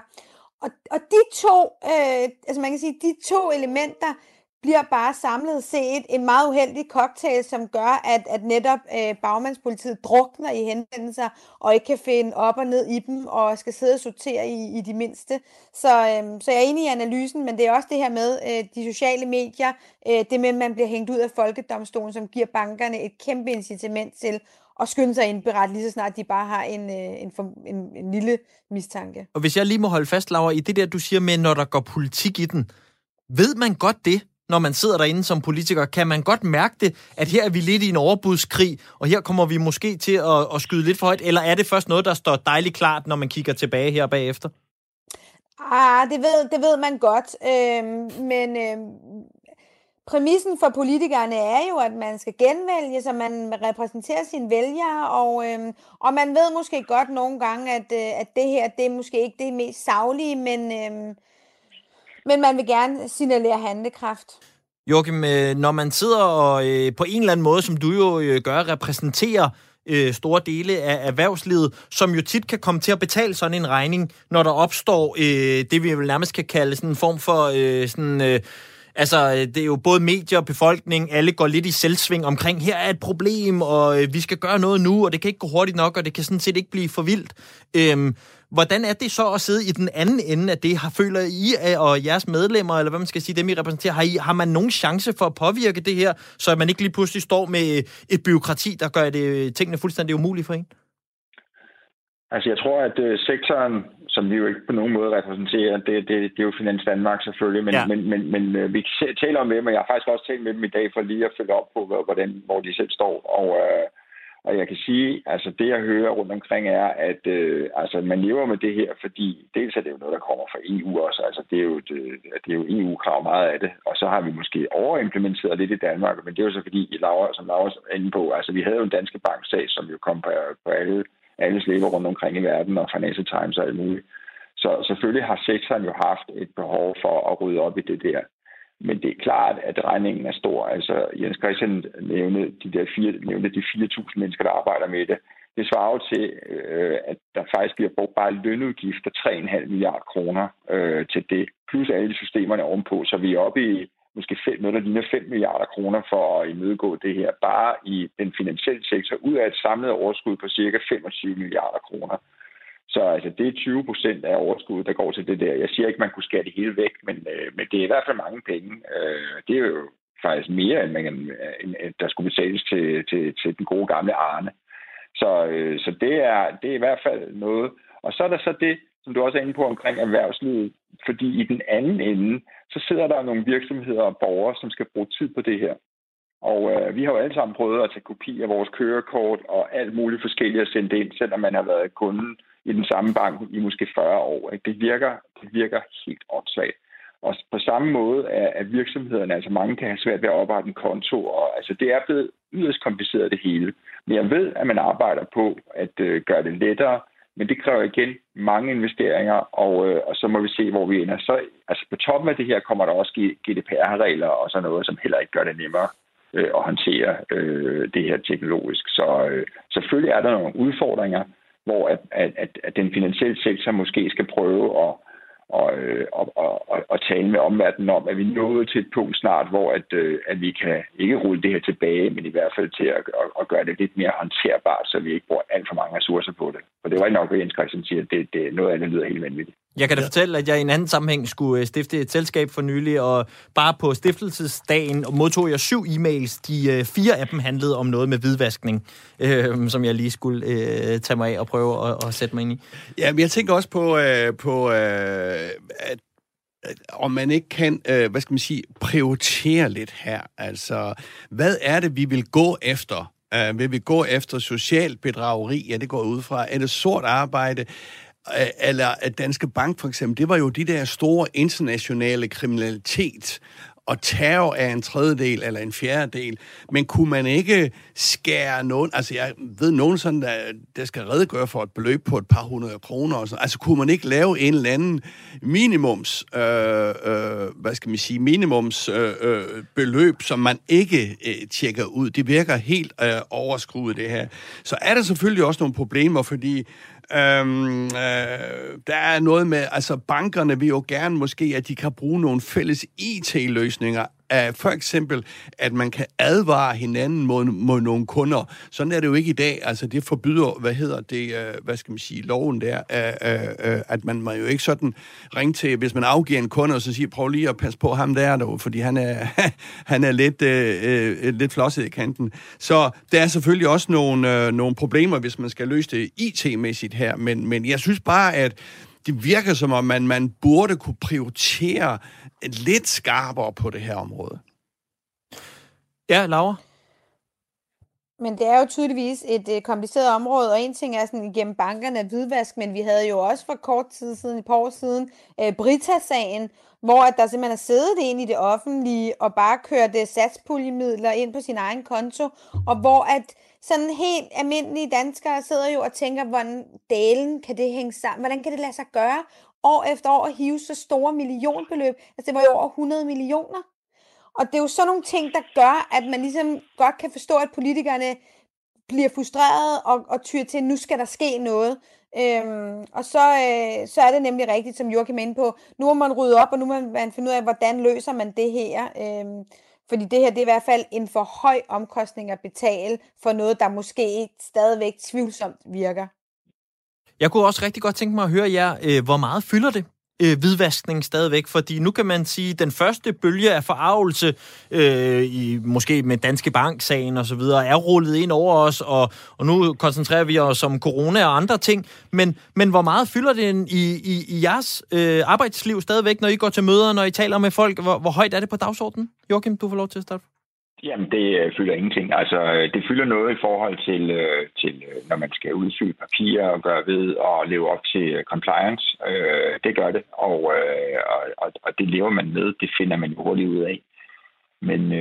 Og, og de to, øh, altså man kan sige, de to elementer bliver bare samlet set en meget uheldig cocktail, som gør, at, at netop øh, bagmandspolitiet drukner i henvendelser, og ikke kan finde op og ned i dem, og skal sidde og sortere i, i de mindste. Så, øh, så jeg er enig i analysen, men det er også det her med øh, de sociale medier, øh, det med, at man bliver hængt ud af folkedomstolen, som giver bankerne et kæmpe incitament til at skynde sig indberette lige så snart de bare har en, øh, en, en, en lille mistanke. Og hvis jeg lige må holde fast, Laura, i det der, du siger med, når der går politik i den, ved man godt det, når man sidder derinde som politiker? Kan man godt mærke det, at her er vi lidt i en overbudskrig, og her kommer vi måske til at, at skyde lidt for højt, eller er det først noget, der står dejligt klart, når man kigger tilbage her bagefter? Ah, det ved, det ved man godt, øhm, men øhm, præmissen for politikerne er jo, at man skal genvælge, så man repræsenterer sine vælgere, og, øhm, og man ved måske godt nogle gange, at, øh, at det her, det er måske ikke det mest savlige, men, øhm, men man vil gerne signalere handlekraft. Joachim, øh, når man sidder og øh, på en eller anden måde, som du jo øh, gør, repræsenterer øh, store dele af erhvervslivet, som jo tit kan komme til at betale sådan en regning, når der opstår øh, det, vi vel nærmest kan kalde sådan en form for øh, sådan... Øh, Altså, øh, det er jo både medier og befolkning, alle går lidt i selvsving omkring, her er et problem, og øh, vi skal gøre noget nu, og det kan ikke gå hurtigt nok, og det kan sådan set ikke blive for vildt. Øhm, Hvordan er det så at sidde i den anden ende af det? Har, føler I og jeres medlemmer, eller hvad man skal sige, dem I repræsenterer, har, I, har man nogen chance for at påvirke det her, så man ikke lige pludselig står med et byråkrati, der gør det, tingene fuldstændig umulige for en? Altså, jeg tror, at uh, sektoren, som vi jo ikke på nogen måde repræsenterer, det, det, det er jo Finans Danmark selvfølgelig, men, ja. men, men, men uh, vi taler om dem, og jeg har faktisk også talt med dem i dag for lige at følge op på, hvordan, hvor de selv står. Og, uh, og jeg kan sige, altså det jeg hører rundt omkring er, at øh, altså, man lever med det her, fordi dels er det jo noget, der kommer fra EU også. Altså det er jo, det, øh, det er jo EU-krav meget af det. Og så har vi måske overimplementeret lidt i Danmark, men det er jo så fordi, Laura, som Laura er inde på, altså vi havde jo en danske banksag, som jo kom på, på alle, alle slæber rundt omkring i verden, og Financial Times og alt muligt. Så selvfølgelig har sektoren jo haft et behov for at rydde op i det der. Men det er klart, at regningen er stor. Altså, Jens Christian nævnte de, der fire, nævnte de 4.000 mennesker, der arbejder med det. Det svarer jo til, øh, at der faktisk bliver brugt bare lønudgifter 3,5 milliarder kroner øh, til det, plus alle systemerne ovenpå. Så vi er oppe i måske 5, noget, der ligner 5 milliarder kroner for at imødegå det her, bare i den finansielle sektor, ud af et samlet overskud på cirka 25 milliarder kroner. Så altså, det er 20 procent af overskuddet, der går til det der. Jeg siger ikke, man kunne skære det hele væk, men, øh, men det er i hvert fald mange penge. Øh, det er jo faktisk mere, end, man, øh, end der skulle betales til, til, til den gode gamle Arne. Så, øh, så det, er, det er i hvert fald noget. Og så er der så det, som du også er inde på omkring erhvervslivet, fordi i den anden ende, så sidder der nogle virksomheder og borgere, som skal bruge tid på det her. Og øh, vi har jo alle sammen prøvet at tage kopi af vores kørekort og alt muligt forskelligt at sende det ind, selvom man har været kunden i den samme bank i måske 40 år. Ikke? Det, virker, det virker helt åndssvagt. Og på samme måde er, at virksomhederne, altså mange kan have svært ved at oprette en konto, og altså det er blevet yderst kompliceret det hele. Men jeg ved, at man arbejder på at øh, gøre det lettere, men det kræver igen mange investeringer, og, øh, og så må vi se, hvor vi ender. Så altså på toppen af det her kommer der også GDPR-regler og sådan noget, som heller ikke gør det nemmere øh, at håndtere øh, det her teknologisk. Så øh, selvfølgelig er der nogle udfordringer, hvor at, at, at den finansielle sektor måske skal prøve at, og, og, og, og, tale med omverdenen om, at vi er nået til et punkt snart, hvor at, øh, at vi kan ikke rulle det her tilbage, men i hvert fald til at, at, at gøre det lidt mere håndterbart, så vi ikke bruger alt for mange ressourcer på det. For det var ikke nok, at Jens Christian siger, det, det, noget andet lyder helt vanvittigt. Jeg kan da ja. fortælle, at jeg i en anden sammenhæng skulle øh, stifte et selskab for nylig, og bare på stiftelsesdagen modtog jeg syv e-mails. De øh, fire af dem handlede om noget med hvidvaskning, øh, som jeg lige skulle øh, tage mig af og prøve at, at sætte mig ind i. Ja, men jeg tænker også på, øh, på øh, at om man ikke kan, øh, hvad skal man sige, prioritere lidt her. Altså, hvad er det, vi vil gå efter? Uh, vil vi gå efter social bedrageri? Ja, det går ud fra. Er det sort arbejde? Eller at Danske Bank for eksempel, det var jo de der store internationale kriminalitet, og terror er en tredjedel eller en fjerdedel. Men kunne man ikke skære nogen... Altså, jeg ved nogen sådan, der, der skal redegøre for et beløb på et par hundrede kroner. Og sådan. Altså, kunne man ikke lave en eller anden minimums... Øh, øh, hvad skal man sige? Minimums øh, øh, beløb, som man ikke øh, tjekker ud. Det virker helt øh, overskruet, det her. Så er der selvfølgelig også nogle problemer, fordi Øhm, øh, der er noget med, altså bankerne vil jo gerne måske, at de kan bruge nogle fælles IT-løsninger af for eksempel, at man kan advare hinanden mod, mod nogle kunder. Sådan er det jo ikke i dag. Altså, det forbyder, hvad hedder det, øh, hvad skal man sige, loven der, øh, øh, øh at man må jo ikke sådan ringe til, hvis man afgiver en kunde, og så siger, prøv lige at passe på ham der, der fordi han er, han er lidt, øh, øh, lidt flosset i kanten. Så der er selvfølgelig også nogle, øh, nogle problemer, hvis man skal løse det IT-mæssigt her, men, men jeg synes bare, at det virker som om, man, man burde kunne prioritere lidt skarpere på det her område. Ja, Laura? Men det er jo tydeligvis et øh, kompliceret område, og en ting er sådan igennem bankerne og hvidvask, men vi havde jo også for kort tid siden, et par år siden, øh, Brita-sagen, hvor at der simpelthen er siddet ind i det offentlige og bare kørt øh, satspuljemidler ind på sin egen konto, og hvor at sådan helt almindelige danskere sidder jo og tænker, hvordan dalen kan det hænge sammen? Hvordan kan det lade sig gøre år efter år at hive så store millionbeløb? Altså det var jo over 100 millioner. Og det er jo sådan nogle ting, der gør, at man ligesom godt kan forstå, at politikerne bliver frustreret og, og tyr til, at nu skal der ske noget. Øhm, og så, øh, så er det nemlig rigtigt, som Joachim er inde på. Nu må man rydde op, og nu må man finde ud af, hvordan løser man det her. Øhm, fordi det her det er i hvert fald en for høj omkostning at betale for noget, der måske stadigvæk tvivlsomt virker. Jeg kunne også rigtig godt tænke mig at høre jer, øh, hvor meget fylder det øh, hvidvaskning stadigvæk? Fordi nu kan man sige, at den første bølge af forarvelse, øh, i, måske med Danske Bank-sagen og så videre, er rullet ind over os, og, og nu koncentrerer vi os om corona og andre ting. Men, men hvor meget fylder det i, i, i jeres øh, arbejdsliv stadigvæk, når I går til møder, når I taler med folk? Hvor, hvor højt er det på dagsordenen? Joachim, du får lov til at starte. Jamen, det øh, fylder ingenting. Altså, øh, det fylder noget i forhold til, øh, til når man skal udfylde papirer og gøre ved og leve op til compliance. Det gør det, og, og, og det lever man med. Det finder man jo hurtigt ud af. Men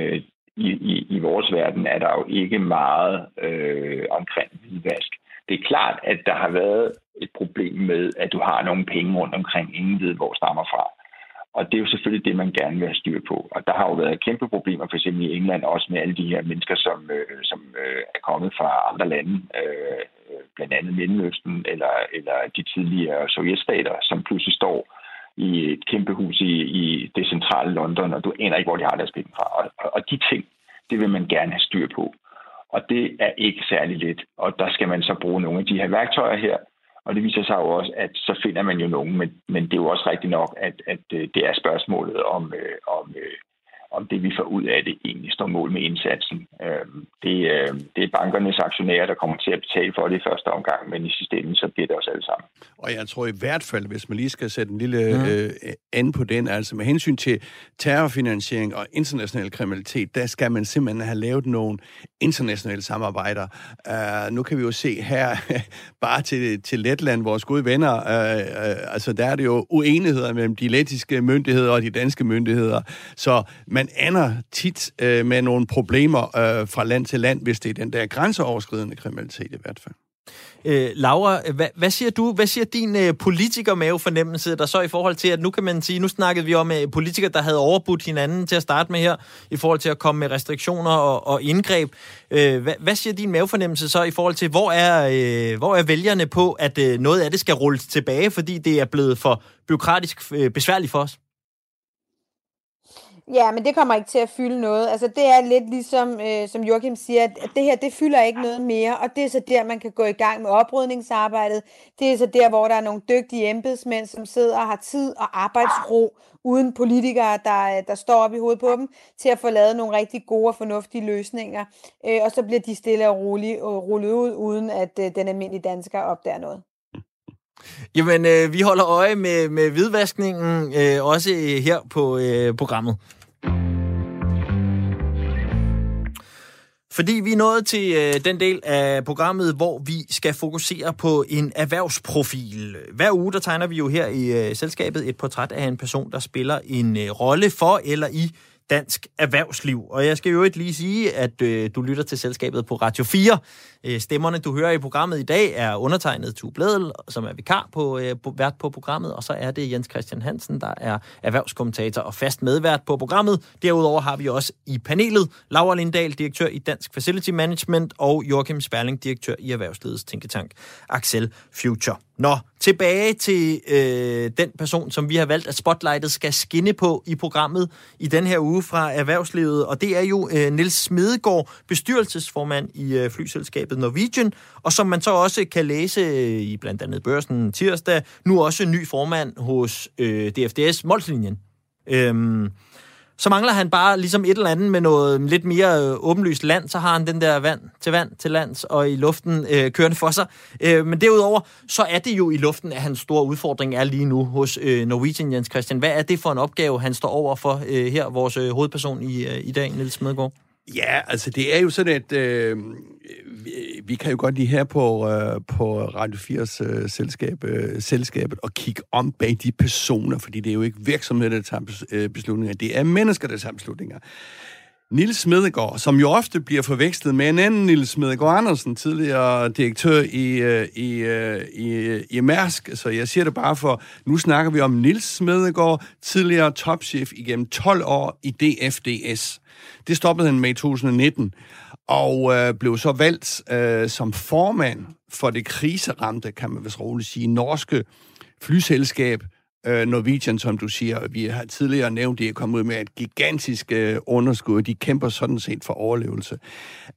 i, i, i vores verden er der jo ikke meget øh, omkring hvidvask. Det er klart, at der har været et problem med, at du har nogle penge rundt omkring, ingen ved, hvor stammer fra. Og det er jo selvfølgelig det, man gerne vil have styr på. Og der har jo været kæmpe problemer, for eksempel i England, også med alle de her mennesker, som, øh, som øh, er kommet fra andre lande, øh, øh, blandt andet Mellemøsten eller, eller de tidligere sovjetstater, som pludselig står i et kæmpe hus i, i det centrale London, og du aner ikke, hvor de har deres penge fra. Og, og, og de ting, det vil man gerne have styr på. Og det er ikke særlig let. Og der skal man så bruge nogle af de her værktøjer her, og det viser sig jo også, at så finder man jo nogen, men, men det er jo også rigtigt nok, at, at øh, det er spørgsmålet om, øh, om, øh, om det, vi får ud af det, egentlig står mål med indsatsen. Øh, det, øh, det er bankernes aktionærer, der kommer til at betale for det i første omgang, men i sidste ende, så bliver det også alle sammen. Og jeg tror i hvert fald, hvis man lige skal sætte en lille mm. øh, an på den, altså med hensyn til terrorfinansiering og international kriminalitet, der skal man simpelthen have lavet nogle internationale samarbejder. Uh, nu kan vi jo se her, bare til, til Letland, vores gode venner, uh, uh, altså der er det jo uenigheder mellem de lettiske myndigheder og de danske myndigheder, så man ender tit øh, med nogle problemer øh, fra land til land, hvis det er den der grænseoverskridende kriminalitet i hvert fald. Øh, Laura, hvad, hvad siger du? Hvad siger din øh, politikermavefornemmelse der så i forhold til, at nu kan man sige, nu snakkede vi om øh, politikere, der havde overbudt hinanden til at starte med her, i forhold til at komme med restriktioner og, og indgreb. Øh, hvad, hvad siger din mavefornemmelse så i forhold til, hvor er, øh, hvor er vælgerne på, at øh, noget af det skal rulles tilbage, fordi det er blevet for byråkratisk øh, besværligt for os? Ja, men det kommer ikke til at fylde noget. Altså, det er lidt ligesom, øh, som Joachim siger, at det her, det fylder ikke noget mere, og det er så der, man kan gå i gang med oprydningsarbejdet. Det er så der, hvor der er nogle dygtige embedsmænd, som sidder og har tid og arbejdsro, uden politikere, der, øh, der står op i hovedet på dem, til at få lavet nogle rigtig gode og fornuftige løsninger. Øh, og så bliver de stille og roligt og rullet ud, uden at øh, den almindelige dansker opdager noget. Jamen, øh, vi holder øje med, med hvidvaskningen, øh, også her på øh, programmet. Fordi vi er nået til øh, den del af programmet, hvor vi skal fokusere på en erhvervsprofil. Hver uge, der tegner vi jo her i øh, selskabet et portræt af en person, der spiller en øh, rolle for eller i dansk erhvervsliv. Og jeg skal jo ikke lige sige, at øh, du lytter til selskabet på Radio 4. Øh, stemmerne, du hører i programmet i dag, er undertegnet Tue Bledel, som er vikar på, øh, på, vært på programmet, og så er det Jens Christian Hansen, der er erhvervskommentator og fast medvært på programmet. Derudover har vi også i panelet Laura Lindahl, direktør i Dansk Facility Management, og Joachim Sperling, direktør i Erhvervslivets tænketank Axel Future. Nå, tilbage til øh, den person, som vi har valgt, at Spotlightet skal skinne på i programmet i den her uge fra erhvervslivet, og det er jo øh, Nils Smedegaard, bestyrelsesformand i øh, flyselskabet Norwegian, og som man så også kan læse øh, i blandt andet børsen tirsdag, nu også ny formand hos øh, DFDS Molslinjen. Øh, så mangler han bare ligesom et eller andet med noget lidt mere øh, åbenlyst land, så har han den der vand til vand til lands og i luften øh, kørende for sig. Øh, men derudover, så er det jo i luften, at hans store udfordring er lige nu hos øh, Norwegian Jens Christian. Hvad er det for en opgave, han står over for øh, her, vores øh, hovedperson i, øh, i dag, Niels Smedegaard? Ja, altså det er jo sådan, at øh, vi, vi kan jo godt lige her på, øh, på Radio 4's øh, selskab, øh, selskabet og kigge om bag de personer, fordi det er jo ikke virksomheder, der tager øh, beslutninger, det er mennesker, der tager beslutninger. Nils Smedegaard, som jo ofte bliver forvekslet med en anden Nils Smedegaard Andersen, tidligere direktør i, øh, i, øh, i, i Mærsk. Så jeg siger det bare for, nu snakker vi om Nils Smedegaard, tidligere topchef igennem 12 år i DFDS. Det stoppede han med i 2019, og øh, blev så valgt øh, som formand for det kriseramte, kan man vist roligt sige, norske flyselskab, øh, Norwegian, som du siger. Vi har tidligere nævnt, de er kommet ud med et gigantisk øh, underskud. De kæmper sådan set for overlevelse.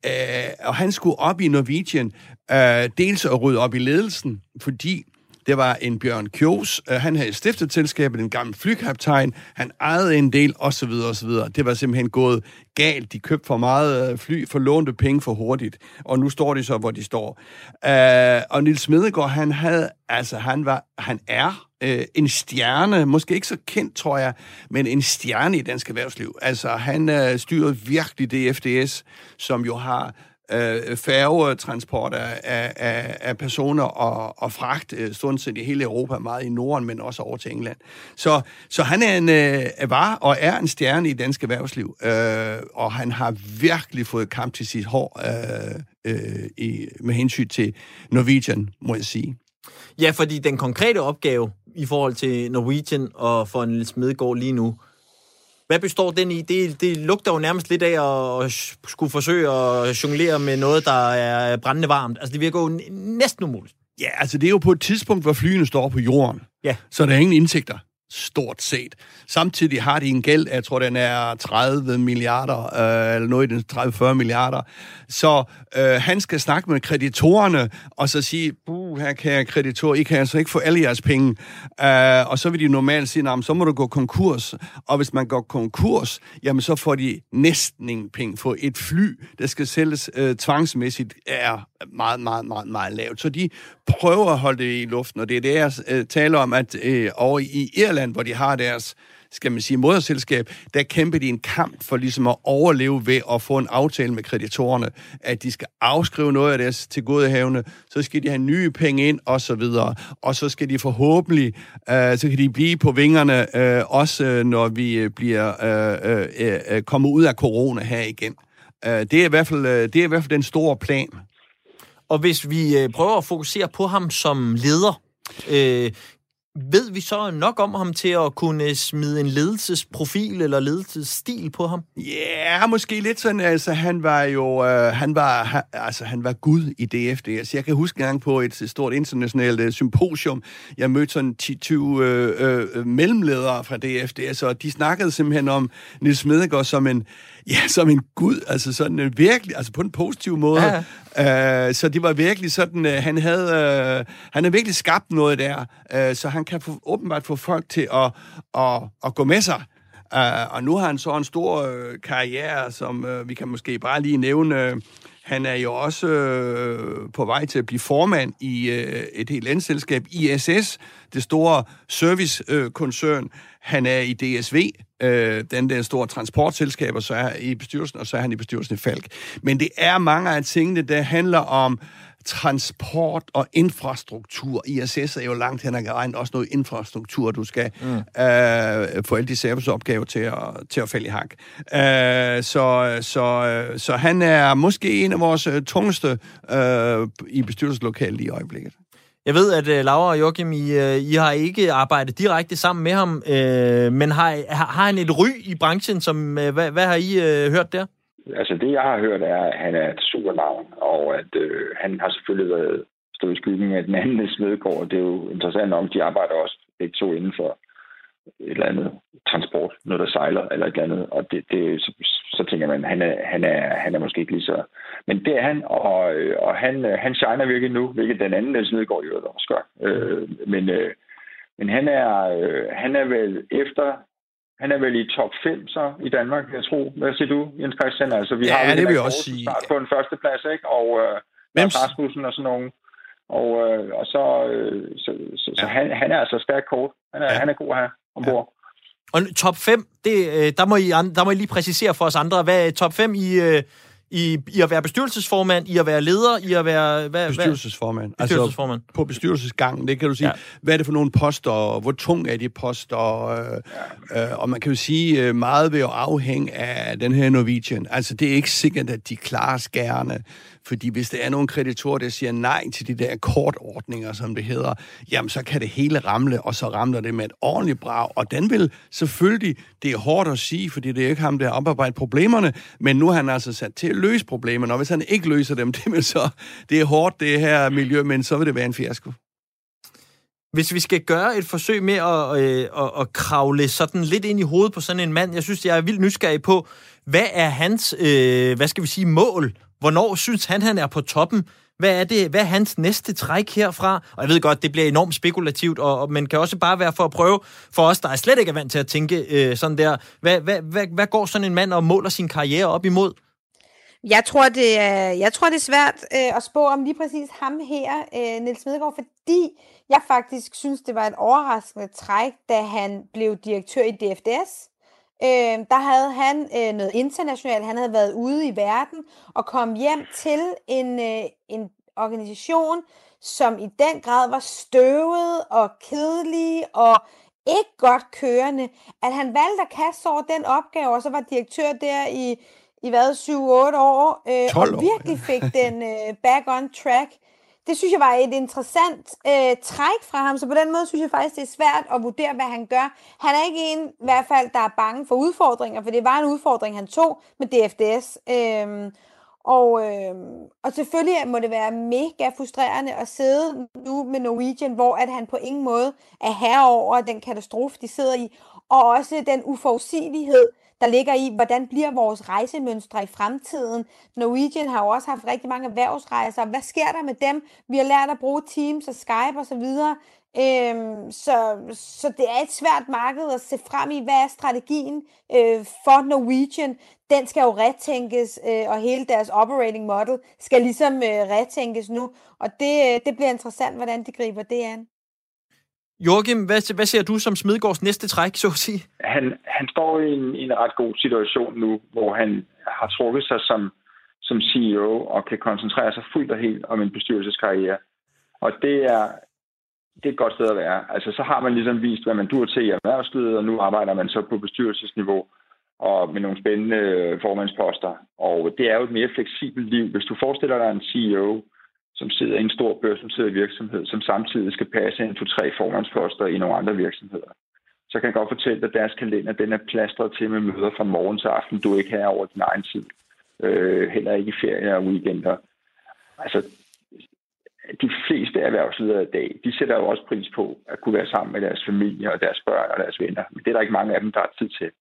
Øh, og han skulle op i Norwegian, øh, dels at rydde op i ledelsen, fordi det var en Bjørn Kjos. Øh, han havde stiftet selskabet, en gammel flykaptajn. Han ejede en del, osv. osv. Det var simpelthen gået galt. De købte for meget øh, fly, for lånte penge for hurtigt. Og nu står de så, hvor de står. Uh, og Nils Medegaard, han havde, altså han var, han er en stjerne, måske ikke så kendt, tror jeg, men en stjerne i dansk erhvervsliv. Altså, han øh, styrede virkelig DFDS, som jo har øh, færgetransport af, af, af personer og, og fragt, øh, stort set i hele Europa, meget i Norden, men også over til England. Så, så han er en, øh, var og er en stjerne i dansk erhvervsliv, øh, og han har virkelig fået kamp til sit hår øh, øh, i, med hensyn til Norwegian, må jeg sige. Ja, fordi den konkrete opgave i forhold til Norwegian og for Niels Medgaard lige nu, hvad består den i? Det, det lugter jo nærmest lidt af at skulle forsøge at jonglere med noget, der er brændende varmt. Altså, det virker jo næsten umuligt. Ja, altså det er jo på et tidspunkt, hvor flyene står på jorden. Ja. Så der er ingen indtægter stort set. Samtidig har de en gæld, jeg tror, den er 30 milliarder, øh, eller noget i den 30-40 milliarder. Så øh, han skal snakke med kreditorerne, og så sige, buh, her kan jeg kreditor, I kan altså ikke få alle jeres penge. Øh, og så vil de normalt sige, så må du gå konkurs. Og hvis man går konkurs, jamen så får de næsten ingen penge. For et fly, der skal sælges øh, tvangsmæssigt, er meget, meget, meget, meget lavt. Så de prøver at holde det i luften, og det er det, jeg øh, taler om, at øh, over i Irland, hvor de har deres skal man sige, moderselskab, der kæmper de en kamp for ligesom at overleve ved at få en aftale med kreditorerne, at de skal afskrive noget af deres til godehavne, så skal de have nye penge ind, og så videre. Og så skal de forhåbentlig, øh, så kan de blive på vingerne, øh, også øh, når vi øh, bliver øh, øh, øh, kommet ud af corona her igen. Øh, det, er i hvert fald, øh, det er i hvert fald den store plan. Og hvis vi øh, prøver at fokusere på ham som leder, øh, ved vi så nok om ham til at kunne smide en ledelsesprofil eller ledelsesstil på ham? Ja, yeah, måske lidt sådan, altså han var jo, øh, han var, ha, altså han var gud i DFD. Altså jeg kan huske en gang på et stort internationalt øh, symposium, jeg mødte sådan 10-20 øh, øh, mellemledere fra DFD, altså de snakkede simpelthen om Nils Smedegaard som en, ja, som en gud, altså sådan en virkelig, altså på en positiv måde. Ja. Uh, så det var virkelig sådan, uh, han havde, uh, han havde virkelig skabt noget der, uh, så han kan få, åbenbart få folk til at, at, at gå med sig. Uh, og nu har han så en stor uh, karriere, som uh, vi kan måske bare lige nævne. Uh, han er jo også øh, på vej til at blive formand i øh, et helt andet selskab, ISS, det store servicekoncern. Øh, han er i DSV, øh, den der store transportselskab, og så er i bestyrelsen, og så er han i bestyrelsen i Falk. Men det er mange af tingene, der handler om transport og infrastruktur. ISS er jo langt hen ad vejen også noget infrastruktur, du skal mm. øh, få alle de serviceopgaver til at, til at falde i hak. Øh, så, så, så han er måske en af vores øh, tungeste øh, i bestyrelseslokalet i øjeblikket. Jeg ved, at uh, Laura og Joachim, I, uh, I har ikke arbejdet direkte sammen med ham, uh, men har, har han et ry i branchen? Som, uh, hvad, hvad har I uh, hørt der? Altså det, jeg har hørt, er, at han er et supernavn, og at øh, han har selvfølgelig været stået i skyggen af den anden Smedegaard. Det er jo interessant om, de arbejder også begge to inden for et eller andet transport, noget der sejler eller et eller andet. Og det, det, så, så tænker man, han er, han, er, han er måske ikke lige så... Men det er han, og, øh, og han, øh, han shiner virkelig nu, hvilket den anden Niels Nødgaard jo også gør. Øh, men, øh, men han er, øh, han er vel efter... Han er vel i top 5 så i Danmark, jeg tror. Hvad siger du, Jens Christian? Altså, vi ja, har det vil jeg også sige. på en første plads, ikke? Og øh, Rasmussen og sådan nogen. Og, øh, og så, øh, så, så, ja. så han, han er altså stærk kort. Han er, ja. han er god her ombord. Ja. Og top 5, det, øh, der, må I, der må I lige præcisere for os andre, hvad er top 5 i, øh, i, i at være bestyrelsesformand, i at være leder, i at være... Hvad, bestyrelsesformand. Hvad? bestyrelsesformand. Altså, på bestyrelsesgangen, det kan du sige. Ja. Hvad er det for nogle poster, hvor tung er de poster? Øh, ja. øh, og man kan jo sige, øh, meget vil jo afhænge af den her Norwegian. Altså, det er ikke sikkert, at de klarer skærne. Fordi hvis der er nogle kreditorer, der siger nej til de der kortordninger, som det hedder, jamen så kan det hele ramle, og så ramler det med et ordentligt brag. Og den vil selvfølgelig, det er hårdt at sige, fordi det er ikke ham, der har oparbejdet problemerne, men nu har han altså sat til at løse problemerne, og hvis han ikke løser dem, det, vil så, det er hårdt, det her miljø, men så vil det være en fiasko. Hvis vi skal gøre et forsøg med at, øh, at, at kravle sådan lidt ind i hovedet på sådan en mand, jeg synes, jeg er vildt nysgerrig på, hvad er hans, øh, hvad skal vi sige, mål Hvornår synes han, han er på toppen? Hvad er, det, hvad er hans næste træk herfra? Og jeg ved godt, det bliver enormt spekulativt, og, og man kan også bare være for at prøve, for os, der er slet ikke er vant til at tænke øh, sådan der, hvad, hvad, hvad, hvad går sådan en mand og måler sin karriere op imod? Jeg tror, det er, jeg tror, det er svært øh, at spå om lige præcis ham her, øh, Niels Smedegaard, fordi jeg faktisk synes, det var et overraskende træk, da han blev direktør i DFDS. Øh, der havde han øh, noget internationalt. Han havde været ude i verden og kom hjem til en, øh, en organisation, som i den grad var støvet og kedelig og ikke godt kørende. At han valgte at kaste over den opgave, og så var direktør der i, i hvad, 7-8 år, øh, og virkelig fik den øh, back on track det synes jeg var et interessant øh, træk fra ham, så på den måde synes jeg faktisk, det er svært at vurdere, hvad han gør. Han er ikke en, i hvert fald, der er bange for udfordringer, for det var en udfordring, han tog med DFDS. Øh, og, øh, og selvfølgelig må det være mega frustrerende at sidde nu med Norwegian, hvor at han på ingen måde er herover den katastrofe, de sidder i, og også den uforudsigelighed, der ligger i, hvordan bliver vores rejsemønstre i fremtiden. Norwegian har jo også haft rigtig mange erhvervsrejser. Hvad sker der med dem? Vi har lært at bruge Teams og Skype osv. Øhm, så, så det er et svært marked at se frem i, hvad er strategien øh, for Norwegian. Den skal jo retænkes, øh, og hele deres operating model skal ligesom øh, retænkes nu. Og det, øh, det bliver interessant, hvordan de griber det an. Joachim, hvad, hvad ser du som Smidgårds næste træk, så at sige? Han, han står i en, en ret god situation nu, hvor han har trukket sig som, som CEO og kan koncentrere sig fuldt og helt om en bestyrelseskarriere. Og det er, det er et godt sted at være. Altså, så har man ligesom vist, hvad man dur til i erhvervslivet, og nu arbejder man så på bestyrelsesniveau og med nogle spændende formandsposter. Og det er jo et mere fleksibelt liv. Hvis du forestiller dig en CEO, som sidder i en stor børsnoteret virksomhed, som samtidig skal passe en to-tre formandsposter i nogle andre virksomheder. Så kan jeg godt fortælle dig, at deres kalender den er plastret til med møder fra morgen til aften, du ikke her over din egen tid. Øh, heller ikke i ferie og weekender. Altså, de fleste erhvervsledere i dag, de sætter jo også pris på at kunne være sammen med deres familie og deres børn og deres venner. Men det er der ikke mange af dem, der har tid til.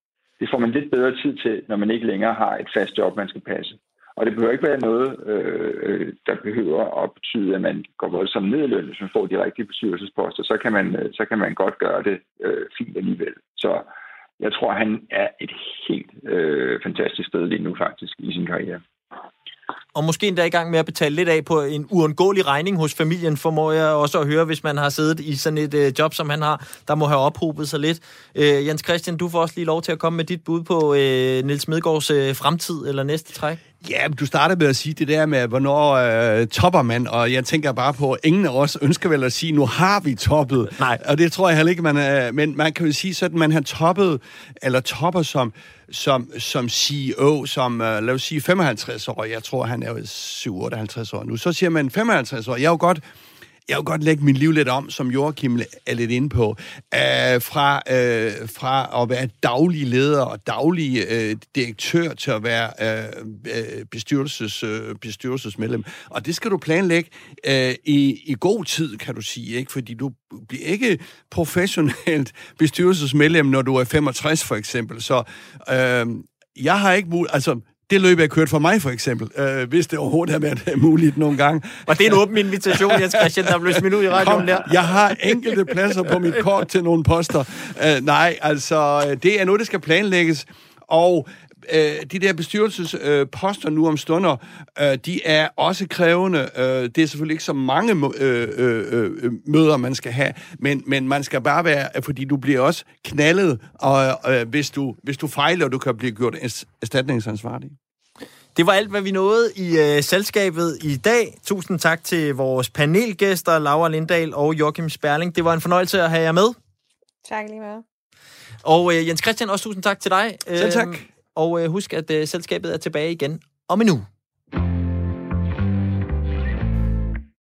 Det får man lidt bedre tid til, når man ikke længere har et fast job, man skal passe. Og det behøver ikke være noget, øh, øh, der behøver at betyde, at man går voldsomt ned i løn, hvis man får de rigtige bestyrelsesposter. Så kan man, øh, så kan man godt gøre det øh, fint alligevel. Så jeg tror, han er et helt øh, fantastisk sted lige nu faktisk i sin karriere. Og måske endda i gang med at betale lidt af på en uundgåelig regning hos familien, formår jeg også at høre, hvis man har siddet i sådan et øh, job, som han har, der må have ophobet sig lidt. Øh, Jens Christian, du får også lige lov til at komme med dit bud på øh, Niels Medgaards øh, fremtid eller næste træk. Ja, du startede med at sige det der med, hvornår øh, topper man, og jeg tænker bare på, ingen af os ønsker vel at sige, nu har vi toppet. Nej. Og det tror jeg heller ikke, man er, men man kan jo sige sådan, man har toppet, eller topper som, som, som CEO, som, øh, lad os sige, 55 år, jeg tror, han er jo 57 år nu, så siger man 55 år, jeg er jo godt, jeg vil godt lægge min liv lidt om, som Joachim er lidt inde på. Uh, fra, øh, fra at være daglig leder og daglig øh, direktør til at være øh, øh, bestyrelses, øh, bestyrelsesmedlem. Og det skal du planlægge øh, i, i god tid, kan du sige, ikke? fordi du bliver ikke professionelt bestyrelsesmedlem, når du er 65 for eksempel. Så øh, jeg har ikke mulighed... Altså, det løb er kørt for mig, for eksempel, øh, hvis det overhovedet har været muligt nogle gange. Og det er en åben invitation, Jens Christian, der blev smidt ud i radioen Kom, der. jeg har enkelte pladser på mit kort til nogle poster. Uh, nej, altså, det er noget, der skal planlægges. Og øh, de der bestyrelsesposter øh, nu om stunder, øh, de er også krævende. Øh, det er selvfølgelig ikke så mange øh, øh, øh, møder, man skal have, men, men man skal bare være, fordi du bliver også knaldet, og, øh, hvis, du, hvis du fejler, du kan blive gjort erstatningsansvarlig. Det var alt, hvad vi nåede i øh, selskabet i dag. Tusind tak til vores panelgæster, Laura Lindahl og Joachim Sperling. Det var en fornøjelse at have jer med. Tak lige meget. Og øh, Jens Christian, også tusind tak til dig. Selv tak. Øhm, og øh, husk, at øh, selskabet er tilbage igen om en uge.